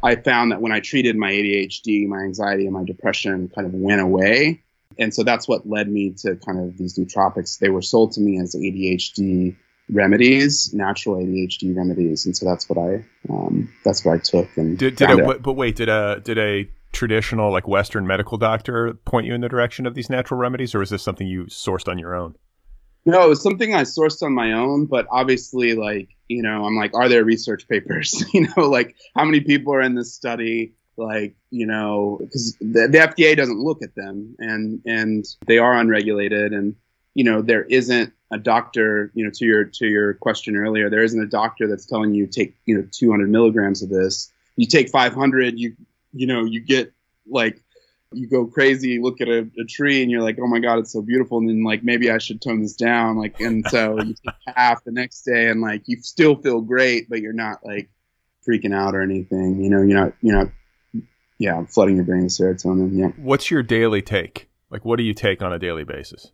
I found that when I treated my ADHD, my anxiety and my depression kind of went away and so that's what led me to kind of these nootropics. They were sold to me as ADHD remedies, natural ADHD remedies, and so that's what I um, that's what I took. And did, did a, but, but wait, did a did a traditional like Western medical doctor point you in the direction of these natural remedies, or is this something you sourced on your own? No, it was something I sourced on my own, but obviously, like you know, I'm like, are there research papers? you know, like how many people are in this study? Like you know, because the, the FDA doesn't look at them, and and they are unregulated, and you know, there isn't a doctor. You know, to your to your question earlier, there isn't a doctor that's telling you take you know 200 milligrams of this. You take 500, you you know, you get like you go crazy, look at a, a, tree, and you're like, oh my god, it's so beautiful, and then like maybe I should tone this down, like, and so you take half the next day, and like you still feel great, but you're not like freaking out or anything, you know, you're not you're not yeah flooding your brain with serotonin. Yeah. What's your daily take? Like, what do you take on a daily basis?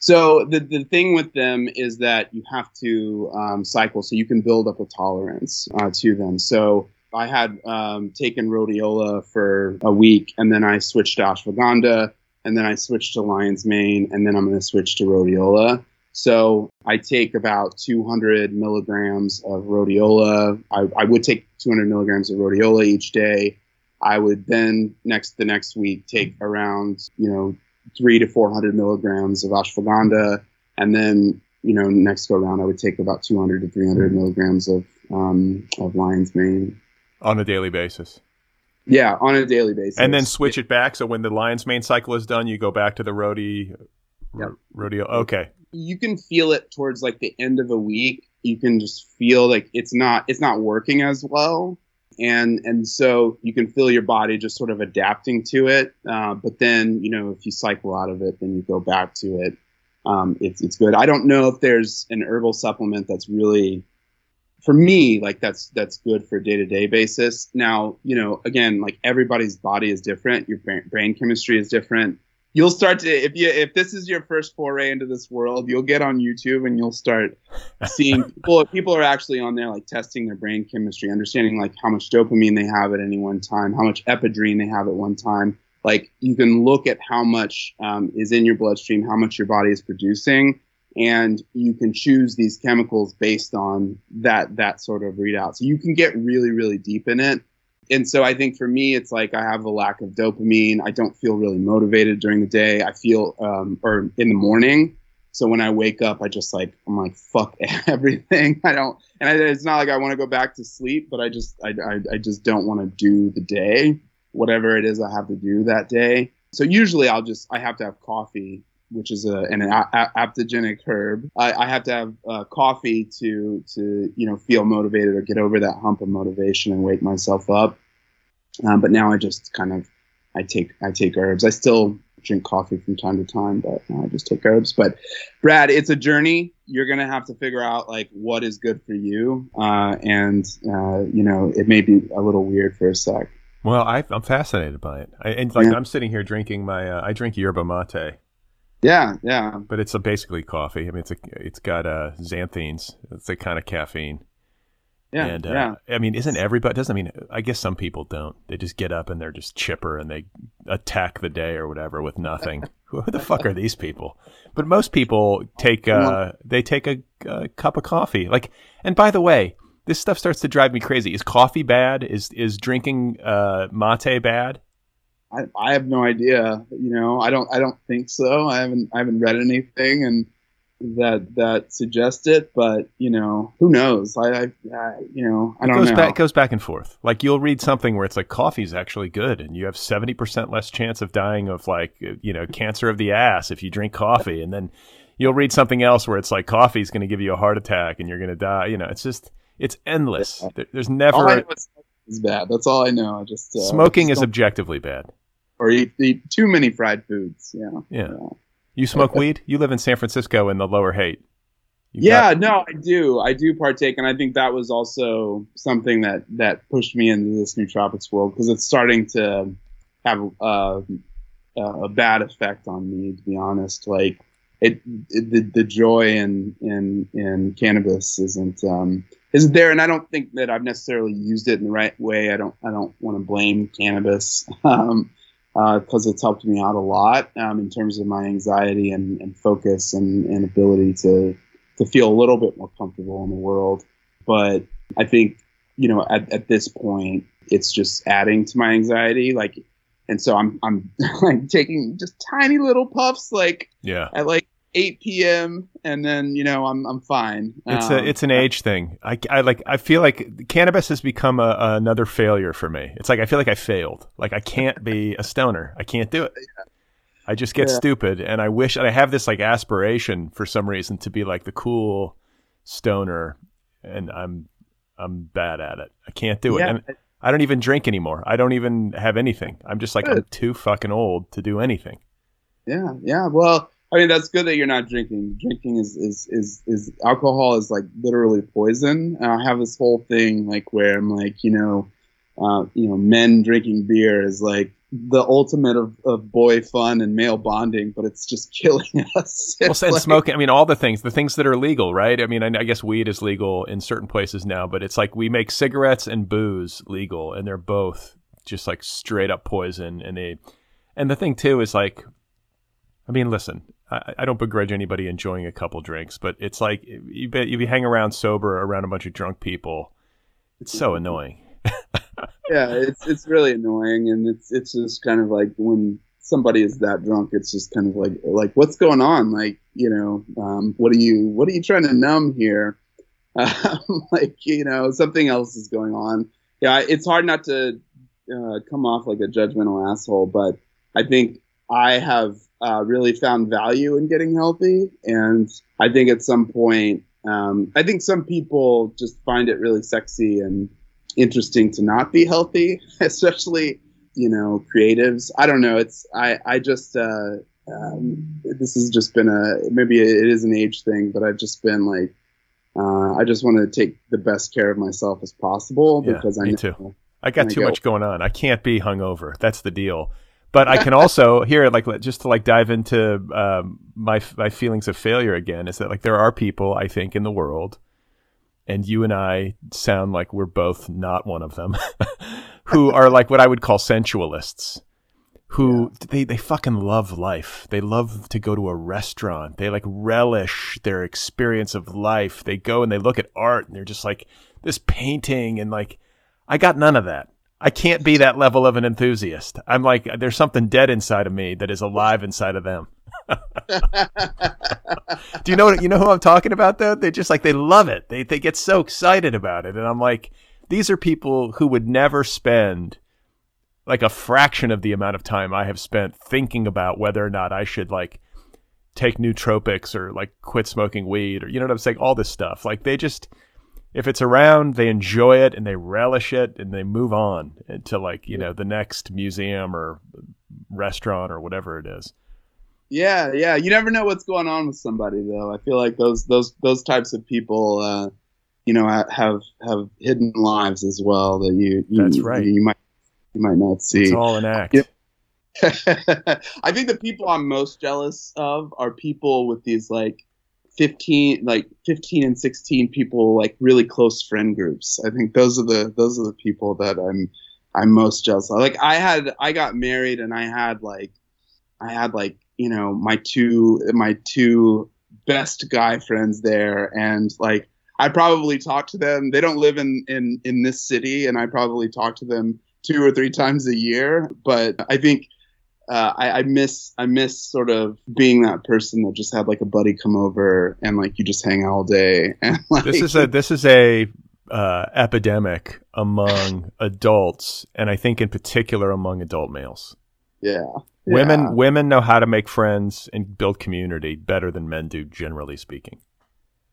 So the the thing with them is that you have to um, cycle, so you can build up a tolerance uh, to them. So I had um, taken rhodiola for a week, and then I switched to ashwagandha, and then I switched to lion's mane, and then I'm going to switch to rhodiola. So I take about 200 milligrams of rhodiola. I, I would take 200 milligrams of rhodiola each day. I would then next the next week take around you know three to 400 milligrams of ashwagandha, and then you know next go around I would take about 200 to 300 milligrams of um, of lion's mane on a daily basis. Yeah, on a daily basis. And then switch it back. So when the lion's mane cycle is done, you go back to the rhodi, yep. rodeo. Okay. You can feel it towards like the end of a week. You can just feel like it's not it's not working as well, and and so you can feel your body just sort of adapting to it. Uh, but then you know if you cycle out of it, then you go back to it. Um, it's it's good. I don't know if there's an herbal supplement that's really for me, like that's that's good for day to day basis. Now, you know, again, like everybody's body is different. Your brain chemistry is different. You'll start to if you if this is your first foray into this world, you'll get on YouTube and you'll start seeing people. People are actually on there like testing their brain chemistry, understanding like how much dopamine they have at any one time, how much ephedrine they have at one time. Like you can look at how much um, is in your bloodstream, how much your body is producing, and you can choose these chemicals based on that that sort of readout. So you can get really really deep in it. And so I think for me, it's like I have a lack of dopamine. I don't feel really motivated during the day. I feel, um, or in the morning. So when I wake up, I just like I'm like fuck everything. I don't, and I, it's not like I want to go back to sleep, but I just I, I, I just don't want to do the day, whatever it is I have to do that day. So usually I'll just I have to have coffee which is a, an a- adaptogenic herb. I, I, have to have uh, coffee to to you know feel motivated or get over that hump of motivation and wake myself up. Um, but now I just kind of I take I take herbs. I still drink coffee from time to time, but I just take herbs. But Brad, it's a journey. You're gonna have to figure out like what is good for you, uh, and uh, you know it may be a little weird for a sec. Well, I, am fascinated by it. I, and like yeah. I'm sitting here drinking my uh, I drink yerba mate yeah, yeah. But it's a basically coffee. I mean, it's a it's got uh, xanthines. It's a kind of caffeine. Yeah, and uh, yeah. I mean, isn't everybody? Doesn't I mean? I guess some people don't. They just get up and they're just chipper and they attack the day or whatever with nothing. Who the fuck are these people? But most people take uh, they take a, a cup of coffee. Like, and by the way, this stuff starts to drive me crazy. Is coffee bad? Is is drinking uh, mate bad? I, I have no idea. You know, I don't I don't think so. I haven't I haven't read anything and that that suggests it, but you know, who knows? I, I, I you know I don't it goes know. Back, goes back and forth. Like you'll read something where it's like coffee's actually good, and you have seventy percent less chance of dying of like you know cancer of the ass if you drink coffee, and then you'll read something else where it's like coffee's going to give you a heart attack and you're going to die. You know, it's just it's endless. There's never. Smoking is bad. That's all I know. I just uh, smoking just is objectively bad or eat, eat too many fried foods. Yeah. Yeah. yeah. You smoke weed? You live in San Francisco in the lower Haight. You yeah, got- no, I do. I do partake, and I think that was also something that that pushed me into this nootropics world because it's starting to have uh, a bad effect on me. To be honest, like it, it the, the joy in in in cannabis isn't um, isn't there, and I don't think that I've necessarily used it in the right way. I don't I don't want to blame cannabis. Um, because uh, it's helped me out a lot um, in terms of my anxiety and, and focus and, and, ability to to feel a little bit more comfortable in the world. But I think you know at, at this point it's just adding to my anxiety. Like, and so I'm I'm like taking just tiny little puffs, like Yeah. at like 8 p.m. and then you know I'm I'm fine. It's Um, a it's an age thing. I, I like I feel like cannabis has become a, another failure for me. It's like I feel like I failed. Like I can't be a stoner. I can't do it. I just get Yeah. stupid, and I wish and I have this like aspiration for some reason to be like the cool stoner, and I'm I'm bad at it. I can't do it, Yeah. and I don't even drink anymore. I don't even have anything. I'm just like I'm too fucking old to do anything. Yeah, yeah. Well, I mean, that's good that you're not drinking. Drinking is is is, is alcohol is like literally poison. And I have this whole thing like where I'm like, you know, uh, you know, men drinking beer is like the ultimate of, of boy fun and male bonding, but it's just killing us. Well, and like- smoking. I mean, all the things, the things that are legal, right? I mean, I, I guess weed is legal in certain places now, but it's like we make cigarettes and booze legal, and they're both just like straight up poison. And they, and the thing too is like, I mean, listen, I, I don't begrudge anybody enjoying a couple drinks, but it's like you bet if you hang around sober around a bunch of drunk people, it's so annoying. yeah, it's it's really annoying, and it's it's just kind of like when somebody is that drunk, it's just kind of like like what's going on? Like you know, um, what are you what are you trying to numb here? Um, like you know, something else is going on. Yeah, it's hard not to uh, come off like a judgmental asshole, but I think I have uh, really found value in getting healthy, and I think at some point, um, I think some people just find it really sexy and interesting to not be healthy, especially you know creatives. I don't know. It's I I just uh, um, this has just been a maybe it is an age thing, but I've just been like uh, I just want to take the best care of myself as possible Yeah, because I know too. I got too go. much going on. I can't be hungover. That's the deal. But I can also here, like, just to like dive into um, my my feelings of failure again. Is that like there are people I think in the world, and you and I sound like we're both not one of them, who are like what I would call sensualists. Who they they fucking love life. They love to go to a restaurant. They like relish their experience of life. They go and they look at art and they're just like this painting and like I got none of that. I can't be that level of an enthusiast. I'm like, there's something dead inside of me that is alive inside of them. Do you know what, you know who I'm talking about though? They just like, they love it. They, they get so excited about it. And I'm like, these are people who would never spend like a fraction of the amount of time I have spent thinking about whether or not I should like take nootropics or like quit smoking weed or, you know what I'm saying? All this stuff. Like they just, if it's around, they enjoy it and they relish it and they move on to like, you know, the next museum or restaurant or whatever it is. Yeah, yeah. You never know what's going on with somebody, though. I feel like those those those types of people, uh, you know, have have hidden lives as well that you, you That's right. you might you might not see. It's all an act. Yep. I think the people I'm most jealous of are people with these like 15 like 15 and 16 people like really close friend groups. I think those are the those are the people that I'm I'm most jealous of. Like I had I got married and I had like I had like, you know, my two my two best guy friends there and like I probably talk to them. They don't live in in in this city and I probably talk to them two or three times a year, but I think uh, I, I miss I miss sort of being that person that just had like a buddy come over and like you just hang out all day and like This is a this is a uh, epidemic among adults, and I think in particular among adult males. yeah Women yeah. women know how to make friends and build community better than men do, generally speaking.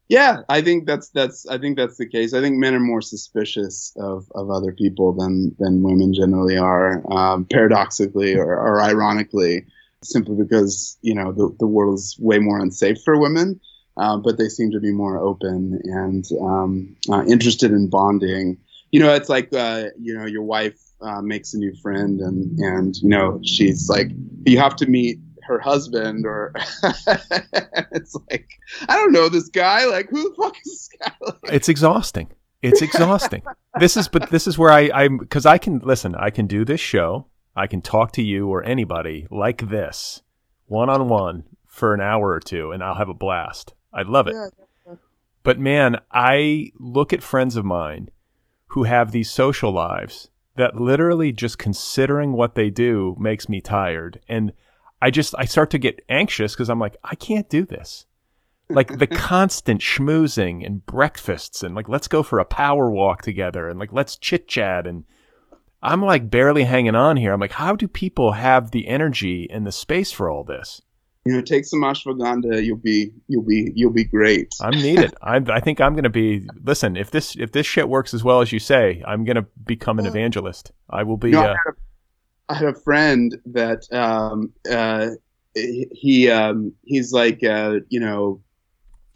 Yeah I think that's that's I think that's the case I think men are more suspicious of, of other people than than women generally are um, paradoxically or, or ironically simply because you know the, the world is way more unsafe for women uh, but they seem to be more open and um, uh, interested in bonding. You know, it's like uh, you know your wife uh, makes a new friend, and and you know she's like you have to meet her husband, or it's like I don't know this guy. Like who the fuck is this guy? Like, It's exhausting. It's exhausting. this is but this is where I I'm because I can listen. I can do this show. I can talk to you or anybody like this one on one for an hour or two, and I'll have a blast. I love it. Yeah, But man, I look at friends of mine who have these social lives that literally just considering what they do makes me tired. And I just, I start to get anxious because I'm like, I can't do this. Like the constant schmoozing and breakfasts and like, let's go for a power walk together and like, let's chit chat. And I'm like barely hanging on here. I'm like, how do people have the energy and the space for all this? you know, take some ashwagandha. You'll be, you'll be, you'll be great. I'm needed. I, I think I'm going to be. Listen, if this if this shit works as well as you say, I'm going to become an evangelist. I will be. Know, uh, I, had a, I friend that um, uh, he um, he's like uh, you know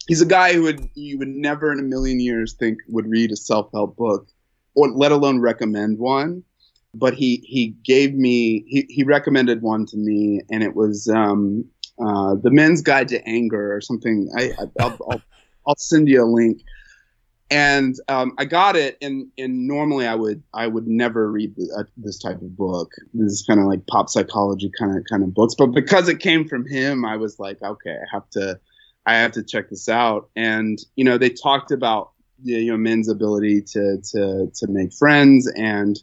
he's a guy who would you would never in a million years think would read a self help book or let alone recommend one. But he he gave me he, he recommended one to me and it was um, uh, the Men's Guide to Anger or something. I, will I'll, I'll send you a link. And um, I got it, and, and normally I would I would never read the, uh, this type of book. This is kind of like pop psychology kind of kind of books, but because it came from him, I was like, okay, I have to I have to check this out. And you know, they talked about you know men's ability to to to make friends and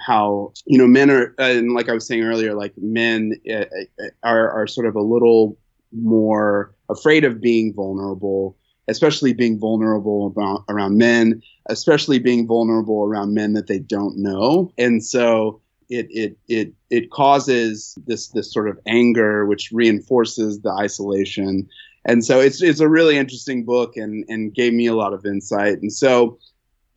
how you know men are and like i was saying earlier like men uh, uh, are, are sort of a little more afraid of being vulnerable especially being vulnerable about, around men especially being vulnerable around men that they don't know. And so it it it it causes this this sort of anger which reinforces the isolation. And so it's it's a really interesting book and and gave me a lot of insight. And so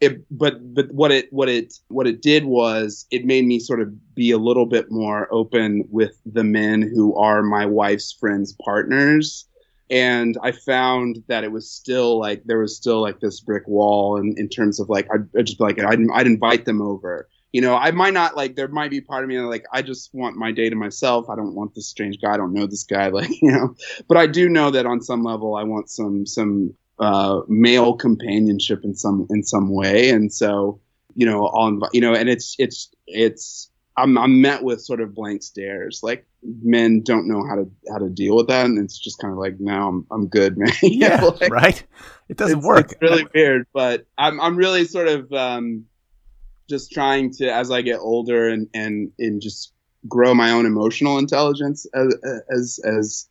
it, but but what it what it what it did was it made me sort of be a little bit more open with the men who are my wife's friends partners and i found that it was still like there was still like this brick wall in, in terms of like i'd, I'd just like I'd, I'd invite them over. You know i might not like there might be part of me like i just want my day to myself. I don't want this strange guy. I don't know this guy like you know. But i do know that on some level i want some some uh, male companionship in some in some way, and so you know on you know, and it's it's it's I'm I'm met with sort of blank stares. Like men don't know how to how to deal with that, and it's just kind of like, no, I'm I'm good, man. yeah, know, like, right. It doesn't it's, work. It's really weird, but I'm I'm really sort of um, just trying to as I get older and and and just grow my own emotional intelligence as as as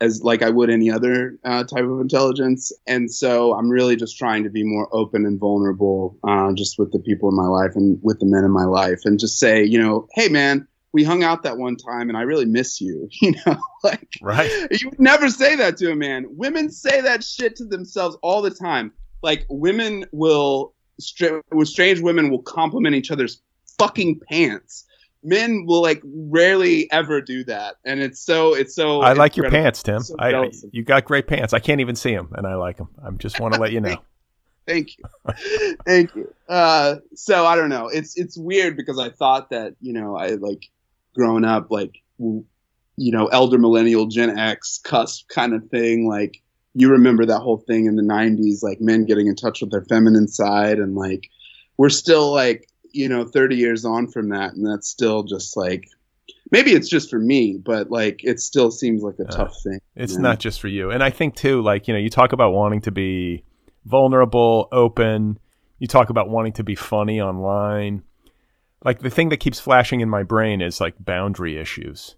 as like I would any other uh, type of intelligence. And so I'm really just trying to be more open and vulnerable, uh, just with the people in my life and with the men in my life, and just say, you know, hey man, we hung out that one time, and I really miss you. You know, like right. You would never say that to a man. Women say that shit to themselves all the time. Like women will, with strange women will compliment each other's fucking pants men will like rarely ever do that. And it's so it's so i like your pants tim. So I, you got great pants. I can't even see them and i like them i just want to let you know. Thank you. Thank you. Uh, so i don't know. It's it's weird because i thought that you know i like growing up like you know elder millennial gen x cusp kind of thing like you remember that whole thing in the 90s like men getting in touch with their feminine side and like we're still like you know 30 years on from that and that's still just like maybe it's just for me but like it still seems like a uh, tough thing it's know? not just for you. And i think too like you know you talk about wanting to be vulnerable open. You talk about wanting to be funny online. Like the thing that keeps flashing in my brain is like boundary issues.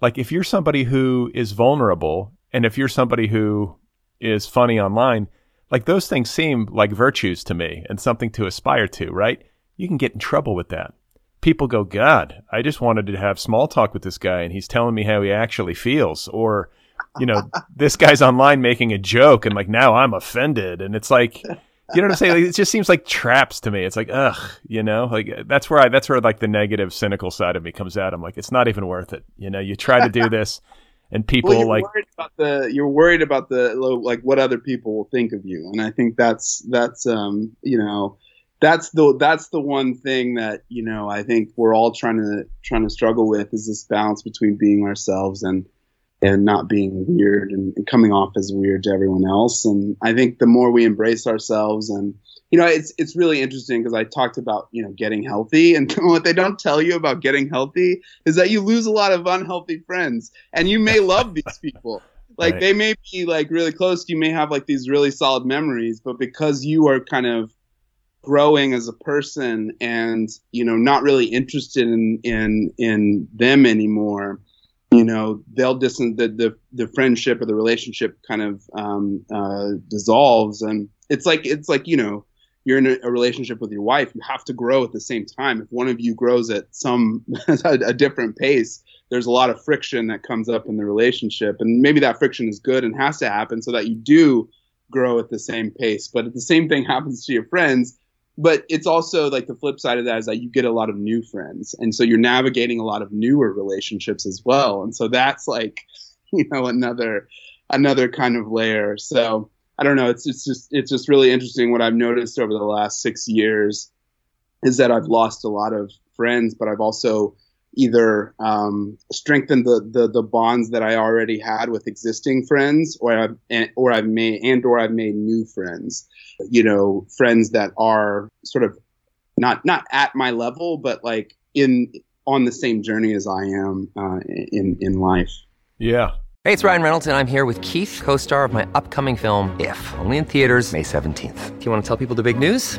Like if you're somebody who is vulnerable and if you're somebody who is funny online like those things seem like virtues to me and something to aspire to right you can get in trouble with that. People go, God, I just wanted to have small talk with this guy and he's telling me how he actually feels. Or, you know, this guy's online making a joke and like now I'm offended. And it's like, you know what I'm saying? Like, it just seems like traps to me. It's like, ugh, you know, like that's where I, that's where like the negative, cynical side of me comes out. I'm like, it's not even worth it. You know, you try to do this and people well, you're like worried about the you're worried about the like what other people will think of you and i think that's that's um you know that's the that's the one thing that you know I think we're all trying to trying to struggle with is this balance between being ourselves and and not being weird and, and coming off as weird to everyone else. And I think the more we embrace ourselves and you know it's it's really interesting because I talked about you know getting healthy and what they don't tell you about getting healthy is that you lose a lot of unhealthy friends and you may love these people like Right. they may be like really close. You may have like these really solid memories, but because you are kind of growing as a person and you know not really interested in in in them anymore you know they'll distance the the, the friendship or the relationship kind of um, uh, dissolves. And it's like it's like you know you're in a, a relationship with your wife you have to grow at the same time. If one of you grows at some a, a different pace there's a lot of friction that comes up in the relationship. And maybe that friction is good and has to happen so that you do grow at the same pace. But if the same thing happens to your friends but it's also like the flip side of that is that you get a lot of new friends and so you're navigating a lot of newer relationships as well. And so that's like you know another another kind of layer. So i don't know it's, it's just it's just really interesting. What i've noticed over the last six years is that i've lost a lot of friends but i've also either um, strengthened the, the the bonds that I already had with existing friends, or I've and, or I've made and or I've made new friends. You know, friends that are sort of not not at my level, but like in on the same journey as I am uh, in in life. Yeah. Hey, it's Ryan Reynolds, and I'm here with Keith, co star of my upcoming film, If, only in theaters, May 17th. Do you want to tell people the big news?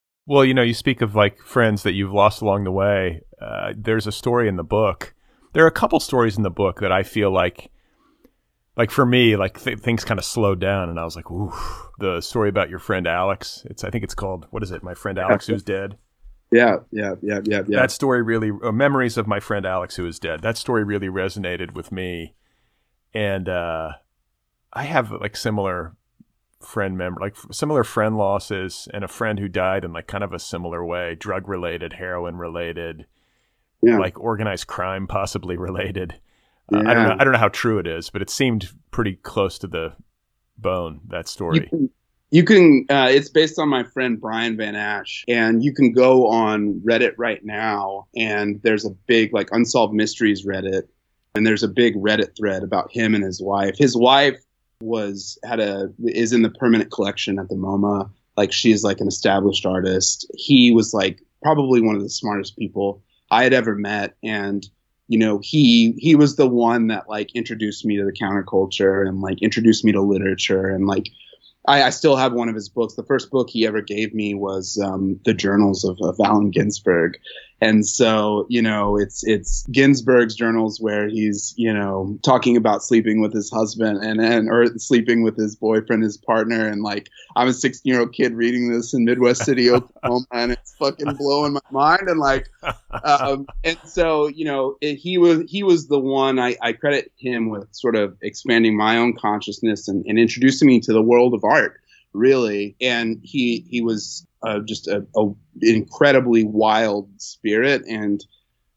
Well, you know, you speak of like friends that you've lost along the way. Uh, there's a story in the book. There are a couple stories in the book that I feel like, like for me, like th- things kind of slowed down, and I was like, "Ooh." The story about your friend Alex. It's I think it's called what is it? My friend Alex who's dead. Yeah, yeah, yeah, yeah, yeah. That story really, uh, memories of my friend Alex who is dead. That story really resonated with me, and uh, I have like similar friend member, like similar friend losses, and a friend who died in like kind of a similar way, drug related, heroin related, yeah. like organized crime possibly related. Uh, I don't know. I don't know how true it is, but it seemed pretty close to the bone. That you story. can, you can uh, it's based on my friend brian van ash and you can go on reddit right now and there's a big like unsolved mysteries reddit and there's a big reddit thread about him and his wife his wife was had a is in the permanent collection at the moma. Like she's like an established artist. He was like probably one of the smartest people i had ever met. And you know he he was the one that like introduced me to the counterculture and like introduced me to literature. And like I, I still have one of his books. The first book he ever gave me was um, the Journals of, of Allen Ginsberg, and so you know it's it's Ginsberg's journals where he's you know talking about sleeping with his husband and and or sleeping with his boyfriend, his partner, and like I'm a 16 year old kid reading this in Midwest City, Oklahoma, and it's fucking blowing my mind. And like, um, and so you know it, he was he was the one I, I credit him with sort of expanding my own consciousness and, and introducing me to the world of art really. And he he was uh, just a, a incredibly wild spirit and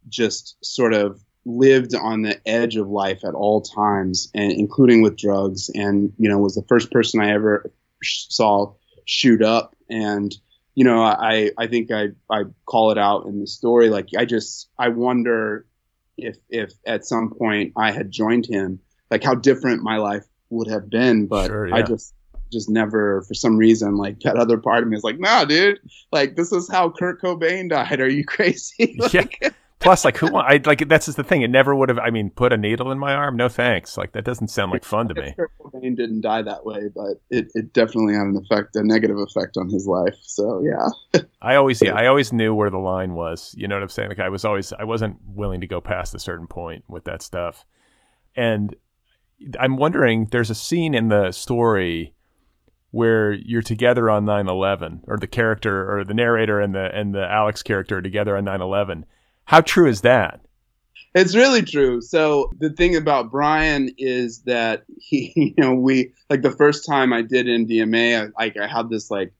just sort of lived on the edge of life at all times and including with drugs. And you know was the first person i ever sh- saw shoot up. And you know i i think i i call it out in the story. Like i just i wonder if if at some point i had joined him like how different my life would have been. But Sure, i just just never for some reason like that other part of me is like nah dude like this is how kurt cobain died are you crazy like, yeah. Plus, like, who? I like that's just the thing. It never would have. I mean, put a needle in my arm? No thanks. Like that doesn't sound like fun to me. Kurt Cobain didn't die that way, but it, it definitely had an effect, a negative effect on his life. So yeah, I always, yeah, I always knew where the line was. You know what I'm saying? Like I was always, I wasn't willing to go past a certain point with that stuff. And I'm wondering, there's a scene in the story where you're together on 9/11 or the character or the narrator and the and the Alex character together on 9/11. How true is that? It's really true. So the thing about Brian is that he, you know, we like the first time I did MDMA, I, like I had this like,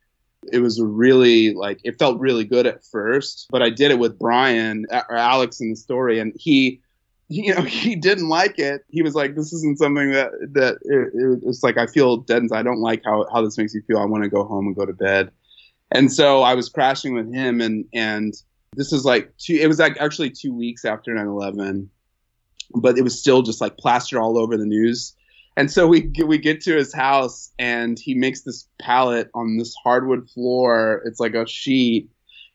it was really like it felt really good at first, but I did it with Brian or Alex in the story, and he, you know, he didn't like it. He was like, "This isn't something that that it, it's like I feel dead inside. I don't like how how this makes you feel. I want to go home and go to bed." And so I was crashing with him, and and this is like two it was like actually two weeks after 9-11 but it was still just like plastered all over the news and so we we get to his house and he makes this pallet on this hardwood floor it's like a sheet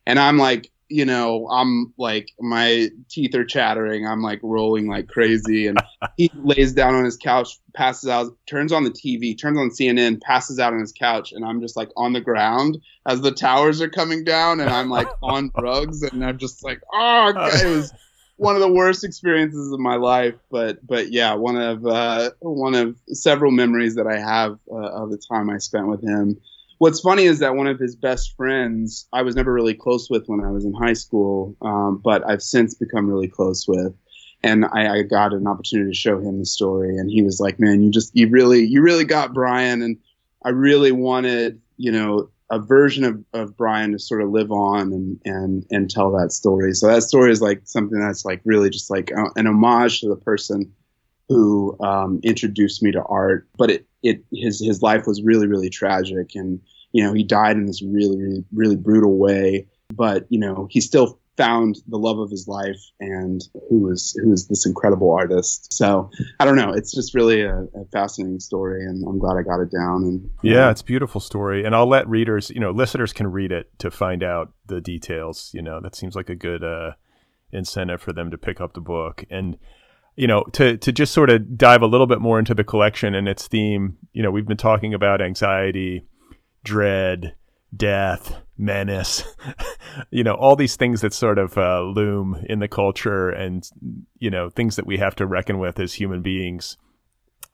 and i'm like you know, I'm like my teeth are chattering. I'm like rolling like crazy, and he lays down on his couch, passes out, turns on the TV, turns on CNN, passes out on his couch, and I'm just like on the ground as the towers are coming down, and I'm like on drugs, and I'm just like, oh, God. it was one of the worst experiences of my life, but but yeah, one of uh, one of several memories that I have uh, of the time I spent with him what's funny is that one of his best friends I was never really close with when I was in high school, um, but I've since become really close with. And I, I, got an opportunity to show him the story, and he was like, "Man, you just you really you really got Brian." And I really wanted you know a version of, of Brian to sort of live on and and and tell that story. So that story is like something that's like really just like an homage to the person who um, introduced me to art. But it, it his his life was really really tragic, and you know he died in this really really really brutal way. But you know he still found the love of his life and who was who is this incredible artist. So I don't know. It's just really a, a fascinating story, and I'm glad I got it down. And yeah, it's a beautiful story, and I'll let readers, you know, listeners can read it to find out the details. You know, that seems like a good uh, incentive for them to pick up the book and you know, to to just sort of dive a little bit more into the collection and its theme, you know, we've been talking about anxiety, dread, death, menace, you know, all these things that sort of uh, loom in the culture and, you know, things that we have to reckon with as human beings,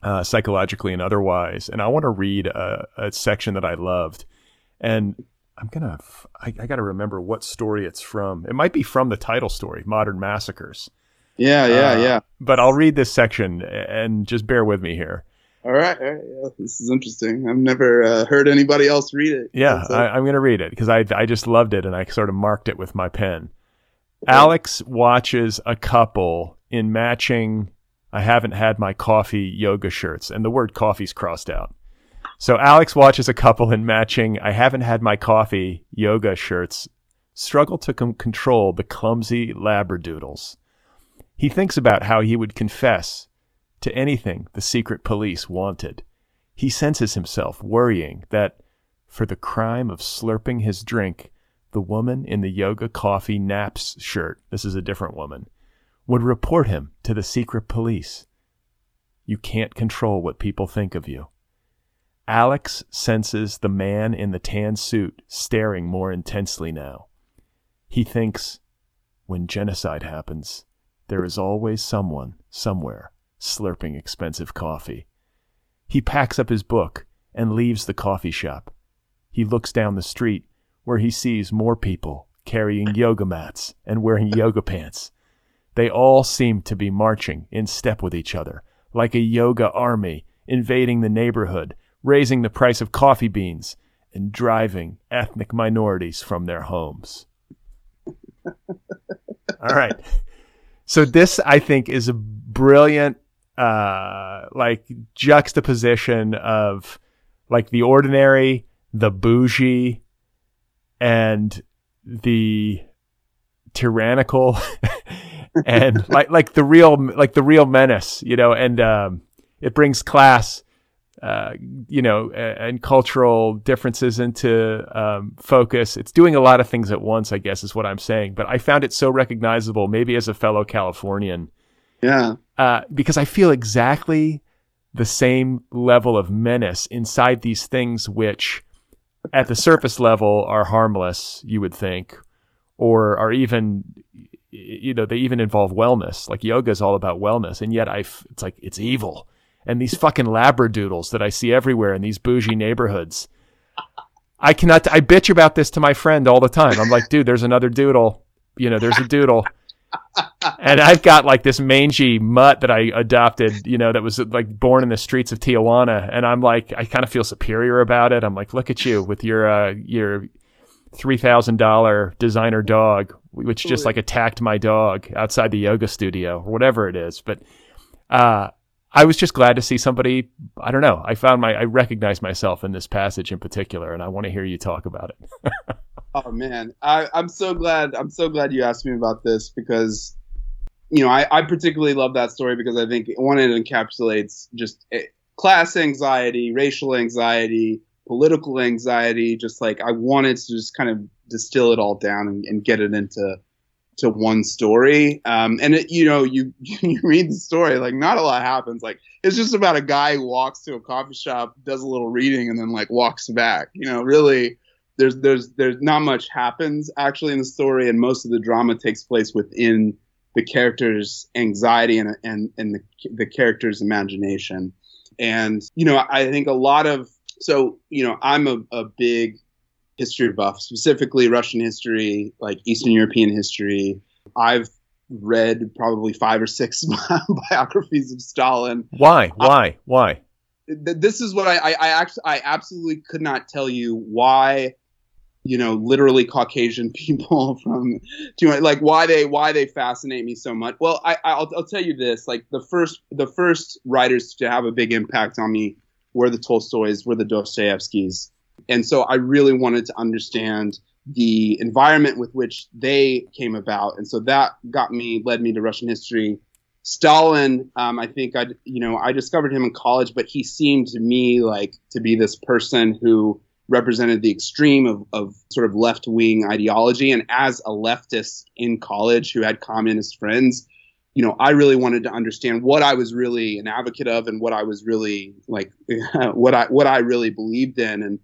uh, psychologically and otherwise. And I want to read a, a, section that I loved. And I'm to, I, I got to remember what story it's from. It might be from the title story, Modern Massacres. Yeah, yeah, uh, yeah. But I'll read this section and just bear with me here. All right, all right. Yeah, this is interesting. I've never uh, heard anybody else read it. Yeah, so. I, am going to read it because I I just loved it and I sort of marked it with my pen. Alex watches a couple in matching. I haven't had my coffee yoga shirts, and the word coffee's crossed out. So Alex watches a couple in matching. I haven't had my coffee yoga shirts struggle to com- control the clumsy labradoodles. He thinks about how he would confess to anything the secret police wanted. He senses himself worrying that, for the crime of slurping his drink, the woman in the yoga coffee naps shirt, this is a different woman, would report him to the secret police. You can't control what people think of you. Alex senses the man in the tan suit staring more intensely now. He thinks, when genocide happens, there is always someone, somewhere, slurping expensive coffee. He packs up his book and leaves the coffee shop. He looks down the street where he sees more people carrying yoga mats and wearing yoga pants. They all seem to be marching in step with each other, like a yoga army invading the neighborhood, raising the price of coffee beans, and driving ethnic minorities from their homes. all right. So this, I think, is a brilliant, uh, like juxtaposition of like the ordinary, the bougie, and the tyrannical, and like like the real like the real menace, you know. And um, it brings class uh, you know, and cultural differences into um, focus. It's doing a lot of things at once, I guess, is what I'm saying. But I found it so recognizable, maybe as a fellow Californian. Yeah. Uh, because I feel exactly the same level of menace inside these things, which at the surface level are harmless, you would think, or are even, you know, they even involve wellness. Like yoga is all about wellness. And yet I, it's like, it's evil and these fucking labradoodles that I see everywhere in these bougie neighborhoods. I cannot. I bitch about this to my friend all the time. I'm like, dude, there's another doodle. You know, there's a doodle. and I've got like this mangy mutt that I adopted, you know, that was like born in the streets of Tijuana, and I'm like, I kind of feel superior about it. I'm like, look at you with your uh, your three thousand dollar designer dog, which just like attacked my dog outside the yoga studio or whatever it is. But uh, I was just glad to see somebody. I don't know. I found my I recognized myself in this passage in particular, and I want to hear you talk about it. oh man, I, I'm so glad. I'm so glad you asked me about this because you know, I, I particularly love that story because I think one, it encapsulates just eh, class anxiety, racial anxiety, political anxiety. Just like I wanted to just kind of distill it all down and, and get it into to one story. Um, and it, you know, you you read the story, like not a lot happens. Like it's just about a guy who walks to a coffee shop, does a little reading, and then like walks back. You know, really, there's there's there's not much happens actually in the story, and most of the drama takes place within the character's anxiety and and and the the character's imagination. And you know, I think a lot of so you know, I'm a, a big history buff, specifically Russian history, like Eastern European history. I've read probably five or six biographies of Stalin. Why? Why? Uh, why? This is what I, I, I actually I absolutely could not tell you why you know literally caucasian people from like why they why they fascinate me so much well i I'll, I'll tell you this like the first the first writers to have a big impact on me were the tolstoys were the dostoevskys and so i really wanted to understand the environment with which they came about. And so that got me led me to russian history. Stalin um, i think i you know i discovered him in college but he seemed to me like to be this person who represented the extreme of, of sort of left wing ideology. And as a leftist in college who had communist friends, you know, I really wanted to understand what I was really an advocate of and what I was really like, what I what I really believed in, and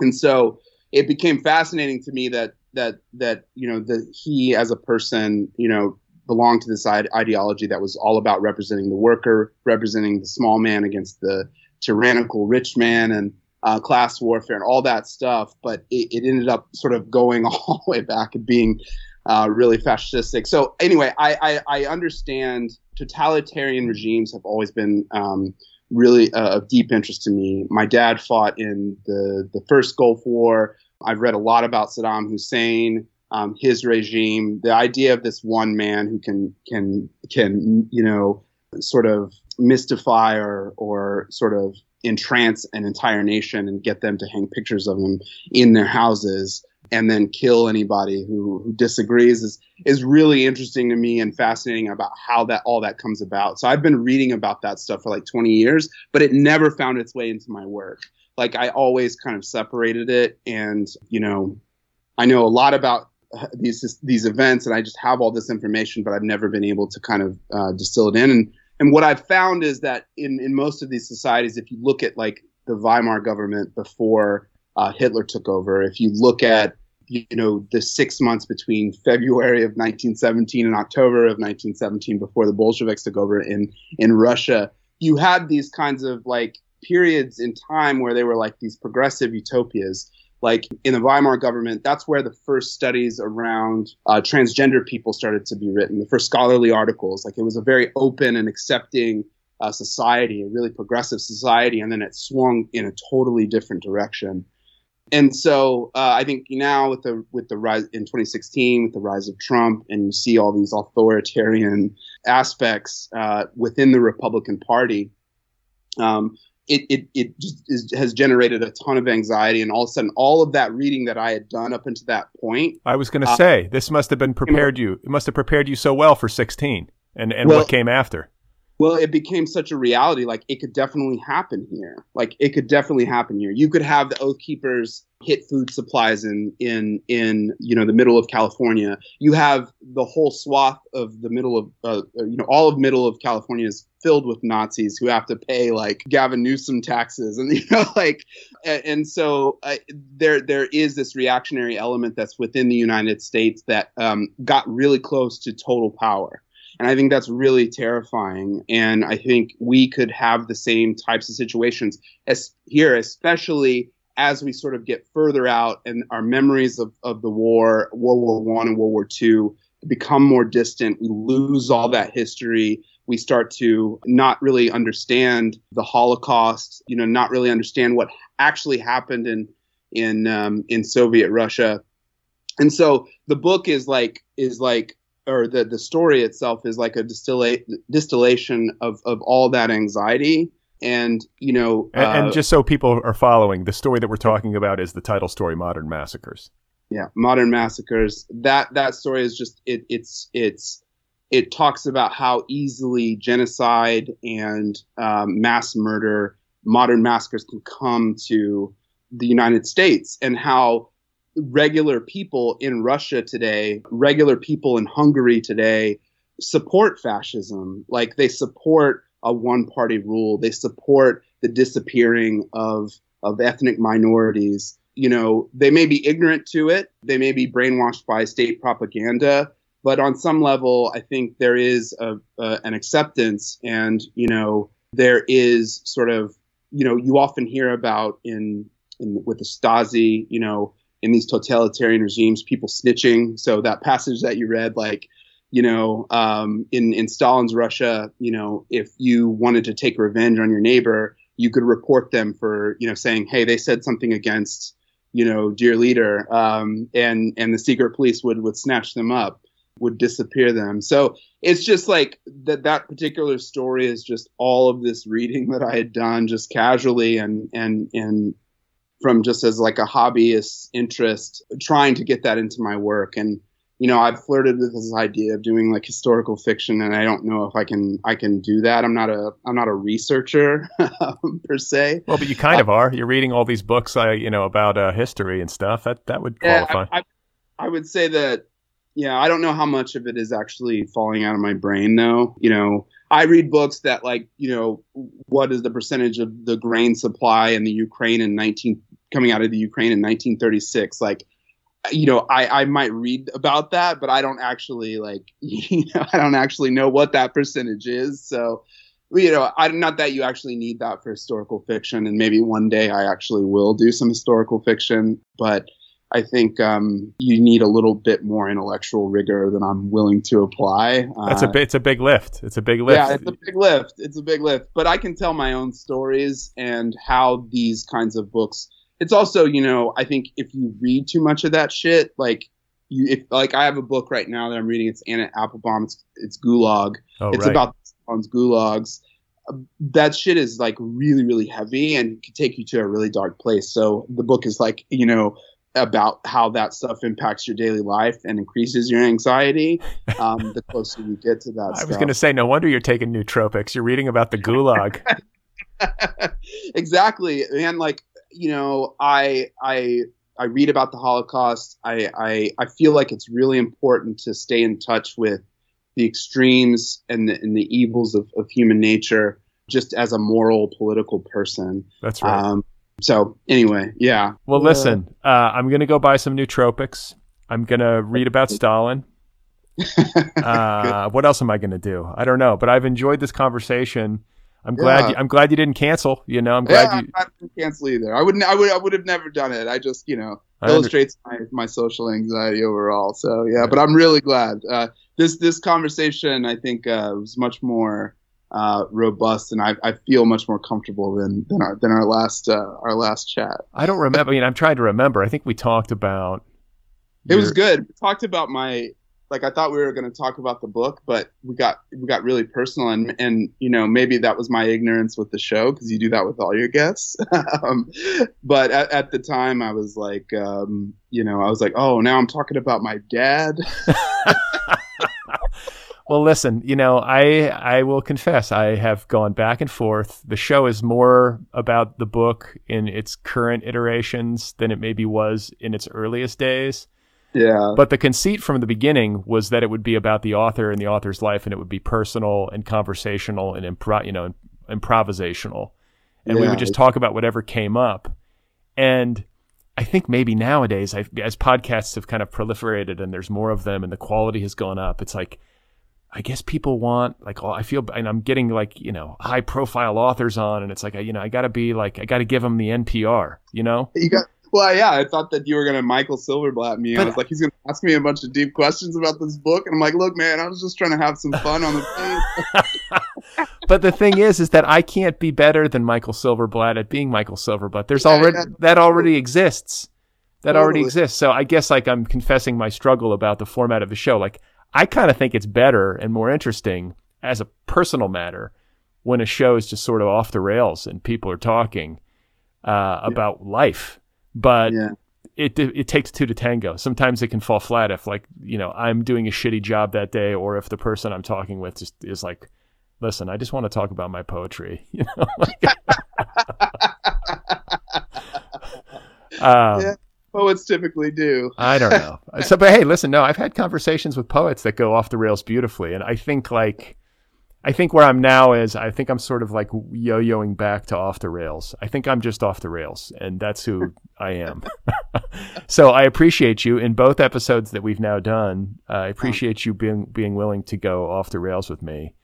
and so it became fascinating to me that that that you know that he as a person, you know, belonged to this ideology that was all about representing the worker, representing the small man against the tyrannical rich man, and uh, class warfare and all that stuff, but it, it, ended up sort of going all the way back and being uh, really fascistic. So anyway, I, I, I, understand totalitarian regimes have always been um, really uh, of deep interest to me. My dad fought in the the first Gulf War. I've read a lot about Saddam Hussein. Um, his regime, the idea of this one man who can can can you know sort of mystify or or sort of entrance an entire nation and get them to hang pictures of him in their houses and then kill anybody who, who disagrees is is really interesting to me and fascinating about how that all that comes about. So I've been reading about that stuff for like 20 years, but it never found its way into my work. Like I always kind of separated it and, you know, I know a lot about these these events and I just have all this information, but I've never been able to kind of uh, distill it in. And and what I've found is that in, in most of these societies, if you look at like the Weimar government before uh, Hitler took over, if you look at you know the six months between February of 1917 and October of 1917 before the Bolsheviks took over in in Russia, you had these kinds of like periods in time where they were like these progressive utopias like in the Weimar government, that's where the first studies around uh, transgender people started to be written, the first scholarly articles. Like it was a very open and accepting uh, society, a really progressive society, and then it swung in a totally different direction. And so uh, I think now with the with the rise in 2016, with the rise of Trump, and you see all these authoritarian aspects uh, within the Republican Party. Um, it it, it just is, has generated a ton of anxiety, and all of a sudden, all of that reading that I had done up until that point. I was going to uh, say this must have been prepared you. It must have prepared you so well for sixteen, and and well, what came after. Well, it became such a reality. Like it could definitely happen here. Like it could definitely happen here. You could have the Oath Keepers hit food supplies in in in you know the middle of California. You have the whole swath of the middle of uh, you know all of middle of California is filled with Nazis who have to pay like Gavin Newsom taxes and you know like and, so uh, there there is this reactionary element that's within the United States that um, got really close to total power And I think that's really terrifying. And I think we could have the same types of situations as here, especially as we sort of get further out and our memories of, of the war, World War One and World War Two, become more distant. We lose all that history. We start to not really understand the Holocaust, you know, not really understand what actually happened in in um, in Soviet Russia. And so the book is like is like or the the story itself is like a distillate distillation of of all that anxiety. And you know and, uh, and, just so people are following the story that we're talking about is the title story modern massacres. Yeah modern massacres. That that story is just it it's it's it talks about how easily genocide and um, mass murder modern massacres can come to the united states and how regular people in Russia today, regular people in Hungary today support fascism. Like they support a one party rule, they support the disappearing of, of ethnic minorities. You know, they may be ignorant to it, they may be brainwashed by state propaganda, but on some level, I think there is a, an acceptance and, you know, there is sort of, you know, you often hear about in, in with the Stasi, you know, in these totalitarian regimes, people snitching. So that passage that you read, like, you know, um, in in Stalin's Russia, you know, if you wanted to take revenge on your neighbor, you could report them for, you know, saying, hey, they said something against, you know, dear leader, um, and and the secret police would would snatch them up, would disappear them. So it's just like that that particular story is just all of this reading that I had done just casually and and and from just as like a hobbyist interest, trying to get that into my work. And you know, I've flirted with this idea of doing like historical fiction, and I don't know if I can I can do that. I'm not a I'm not a researcher per se. Well, but you kind uh, of are. You're reading all these books, I you know, about uh, history and stuff. That that would qualify. Yeah, I, I, I would say that. Yeah, I don't know how much of it is actually falling out of my brain, though. You know, I read books that like, you know, what is the percentage of the grain supply in the Ukraine in 19 coming out of the Ukraine in 1936. Like, you know, I, I might read about that, but I don't actually like, you know, I don't actually know what that percentage is. So, you know, I, not that you actually need that for historical fiction, and maybe one day I actually will do some historical fiction, but I think um, you need a little bit more intellectual rigor than I'm willing to apply. That's a uh, it's a big lift. It's a big lift. Yeah, it's a big lift. It's a big lift. But I can tell my own stories and how these kinds of books it's also, you know, I think if you read too much of that shit, like you, if like I have a book right now that I'm reading. It's Anna Applebaum. It's it's Gulag. Oh, it's right. about gulags. that shit is like really really heavy and can take you to a really dark place. So the book is like you know about how that stuff impacts your daily life and increases your anxiety. Um, the closer you get to that. I stuff. was going to say, no wonder you're taking nootropics. You're reading about the gulag. exactly, and like you know, I I I read about the Holocaust. I, I I feel like it's really important to stay in touch with the extremes and the, and the evils of, of human nature, just as a moral political person. That's right. Um, so anyway, yeah. Well, listen, uh, I'm gonna go buy some nootropics. I'm gonna read about Stalin. uh, what else am I gonna do? I don't know, but I've enjoyed this conversation. I'm glad. Yeah. You, I'm glad you didn't cancel. You know, I'm glad yeah, you. I didn't cancel either. I wouldn't. I would. I would have never done it. I just, you know, illustrates my, my social anxiety overall. So yeah, but I'm really glad. Uh, this this conversation, I think, uh, was much more uh, robust, and I, I feel much more comfortable than than our than our last uh, our last chat. I don't remember. I mean, I'm trying to remember. I think we talked about. It your... was good. We talked about my like I thought we were going to talk about the book, but we got we got really personal, and and you know maybe that was my ignorance with the show because you do that with all your guests. um, but at, at, the time, I was like, um, you know, I was like, oh, now I'm talking about my dad. well, listen, you know, I I will confess I have gone back and forth. The show is more about the book in its current iterations than it maybe was in its earliest days. Yeah. But the conceit from the beginning was that it would be about the author and the author's life, and it would be personal and conversational and impro- you know, improvisational, and yeah. we would just talk about whatever came up. And I think maybe nowadays, I've, as podcasts have kind of proliferated and there's more of them, and the quality has gone up, it's like I guess people want like oh, I feel and I'm getting like you know high profile authors on and it's like you know I got to be like I got to give them the NPR you know? You got well yeah I thought that you were gonna Michael Silverblatt me. But, I was like he's gonna ask me a bunch of deep questions about this book and I'm like look man I was just trying to have some fun on the page but the thing is is that I can't be better than Michael Silverblatt at being Michael Silverblatt. There's yeah, already yeah. that already exists. That totally. already exists. So I guess like I'm confessing my struggle about the format of the show. Like I kind of think it's better and more interesting as a personal matter when a show is just sort of off the rails and people are talking uh, about life. But yeah. it it takes two to tango. Sometimes it can fall flat if like you know I'm doing a shitty job that day, or if the person I'm talking with just is like, listen, I just want to talk about my poetry. You know. um, yeah poets typically do. I don't know. So, but hey, listen, no, I've had conversations with poets that go off the rails beautifully, and I think like, I think where I'm now is I think I'm sort of like yo-yoing back to off the rails. I think I'm just off the rails, and that's who I am. so I appreciate you in both episodes that we've now done. Uh, I appreciate you being being willing to go off the rails with me.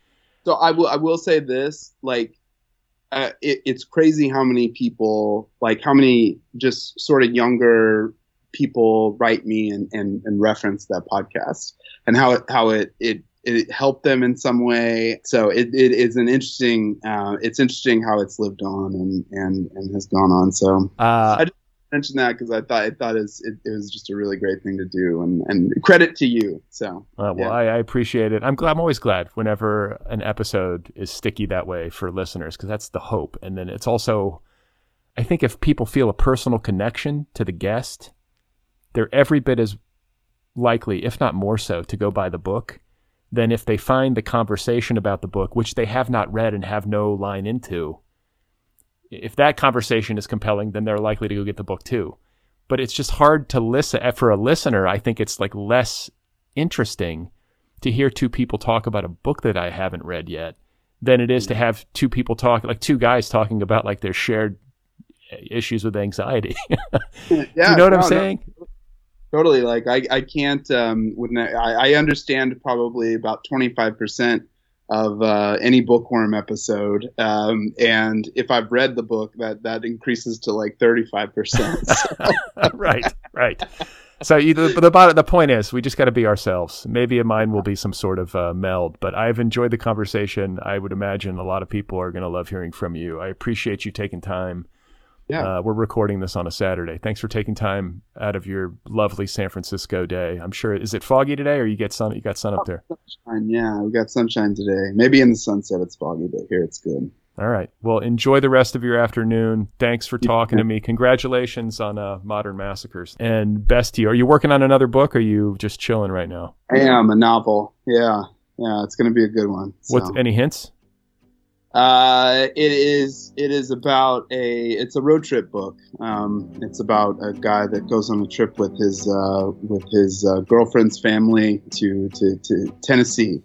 So I will I will say this like uh, it, it's crazy how many people, like how many just sort of younger people write me and, and, and reference that podcast and how it, how it, it, it helped them in some way. So it, it is an interesting, uh, it's interesting how it's lived on and, and, and has gone on. So uh, I just mention that because I thought I thought it was, it, it, was just a really great thing to do, and, and credit to you. So uh, well, yeah. I, I, appreciate it. I'm glad. I'm always glad whenever an episode is sticky that way for listeners because that's the hope. And then it's also, I think, if people feel a personal connection to the guest, they're every bit as likely, if not more so, to go buy the book than if they find the conversation about the book, which they have not read and have no line into if that conversation is compelling, then they're likely to go get the book too. But it's just hard to listen eh, for a listener. I think it's like less interesting to hear two people talk about a book that I haven't read yet than it is to have two people talk, like two guys talking about like their shared eh, issues with anxiety. yeah, you know what no, I'm saying? No, totally. Like I, I can't. Um, I, I understand probably about 25 percent of uh, any bookworm episode. Um, and if I've read the book, that that increases to like thirty five percent. Right, right. So you, the, the the point is, we just got to be ourselves. Maybe a mine will be some sort of uh, meld, but I've enjoyed the conversation. I would imagine a lot of people are going to love hearing from you. I appreciate you taking time yeah. Uh, we're recording this on a Saturday. Thanks for taking time out of your lovely San Francisco day. I'm sure is it foggy today, or you get sun? You got sun up there? Sunshine, yeah, we got sunshine today. Maybe in the sunset it's foggy, but here it's good. All right. Well, enjoy the rest of your afternoon. Thanks for talking to me. Congratulations on uh, Modern Massacres and best to you. Are you working on another book? or Are you just chilling right now? I am a novel. Yeah, yeah, it's going to be a good one. So. What? Any hints? Uh, it is it is about a it's a road trip book. Um, it's about a guy that goes on a trip with his uh, with his uh, girlfriend's family to, to, to Tennessee.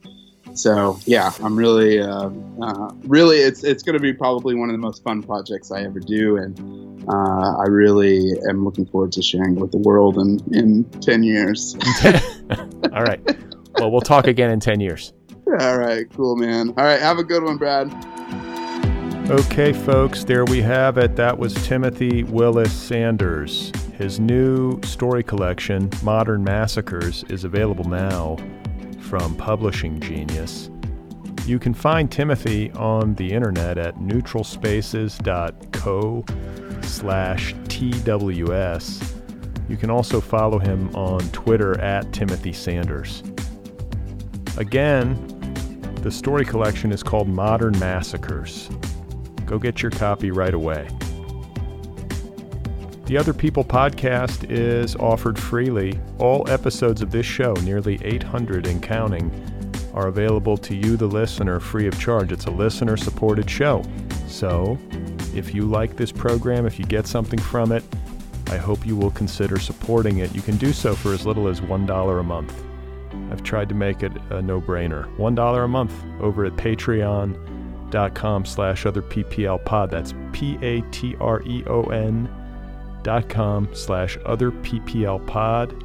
So yeah, I'm really uh, uh, really it's it's going to be probably one of the most fun projects I ever do, and uh, I really am looking forward to sharing with the world in in ten years. All right. Well, we'll talk again in ten years. All right, cool, man. All right, have a good one, Brad. Okay, folks, there we have it. That was Timothy Willis Sanders. His new story collection, Modern Massacres, is available now from Publishing Genius. You can find Timothy on the internet at neutralspaces.co slash TWS. You can also follow him on Twitter at Timothy Sanders. Again, the story collection is called Modern Massacres. Go get your copy right away. The Other People podcast is offered freely. All episodes of this show, nearly 800 and counting, are available to you, the listener, free of charge. It's a listener supported show. So, if you like this program, if you get something from it, I hope you will consider supporting it. You can do so for as little as $1 a month. I've tried to make it a no brainer. $1 a month over at Patreon dot com slash other PPL pod. That's P A T R E O N dot com slash other PPL pod.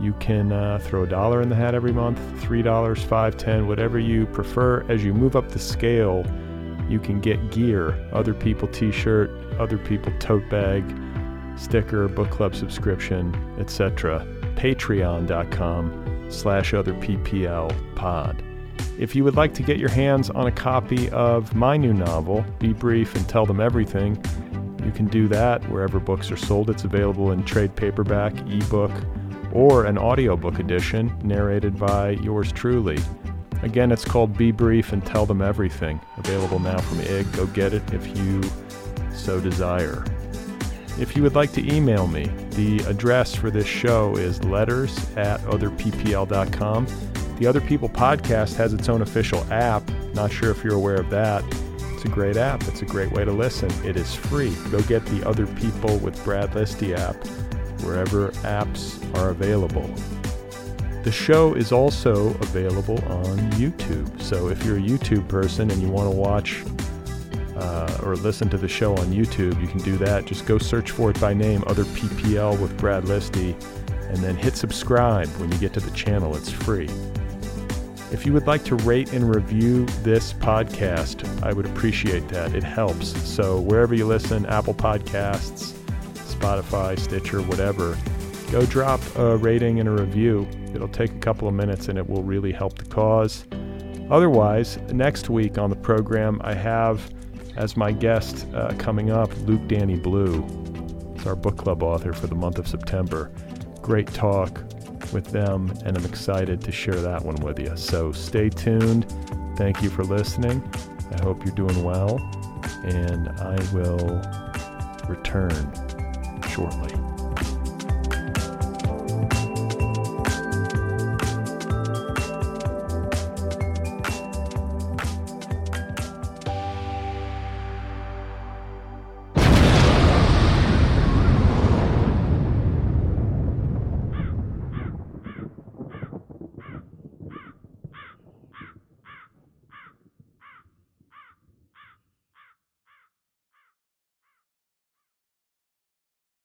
You can uh, throw a dollar in the hat every month, three dollars, five, ten, whatever you prefer. As you move up the scale, you can get gear, other people t-shirt, other people tote bag, sticker, book club subscription, etc. Patreon.com slash other PPL pod. If you would like to get your hands on a copy of my new novel, Be Brief and Tell Them Everything, you can do that wherever books are sold. It's available in trade paperback, ebook, or an audiobook edition narrated by yours truly. Again, it's called Be Brief and Tell Them Everything. Available now from IG. Go get it if you so desire. If you would like to email me, the address for this show is letters at otherppl.com. The Other People podcast has its own official app. Not sure if you're aware of that. It's a great app. It's a great way to listen. It is free. Go get the Other People with Brad Listi app wherever apps are available. The show is also available on YouTube. So if you're a YouTube person and you want to watch uh, or listen to the show on YouTube, you can do that. Just go search for it by name, Other PPL with Brad Listi, and then hit subscribe when you get to the channel. It's free. If you would like to rate and review this podcast, I would appreciate that. It helps. So wherever you listen, Apple Podcasts, Spotify, Stitcher, whatever, go drop a rating and a review. It'll take a couple of minutes and it will really help the cause. Otherwise, next week on the program, I have as my guest uh, coming up Luke Dani Blue. It's our book club author for the month of September. Great talk with them, and I'm excited to share that one with you. So stay tuned. Thank you for listening. I hope you're doing well, and I will return shortly.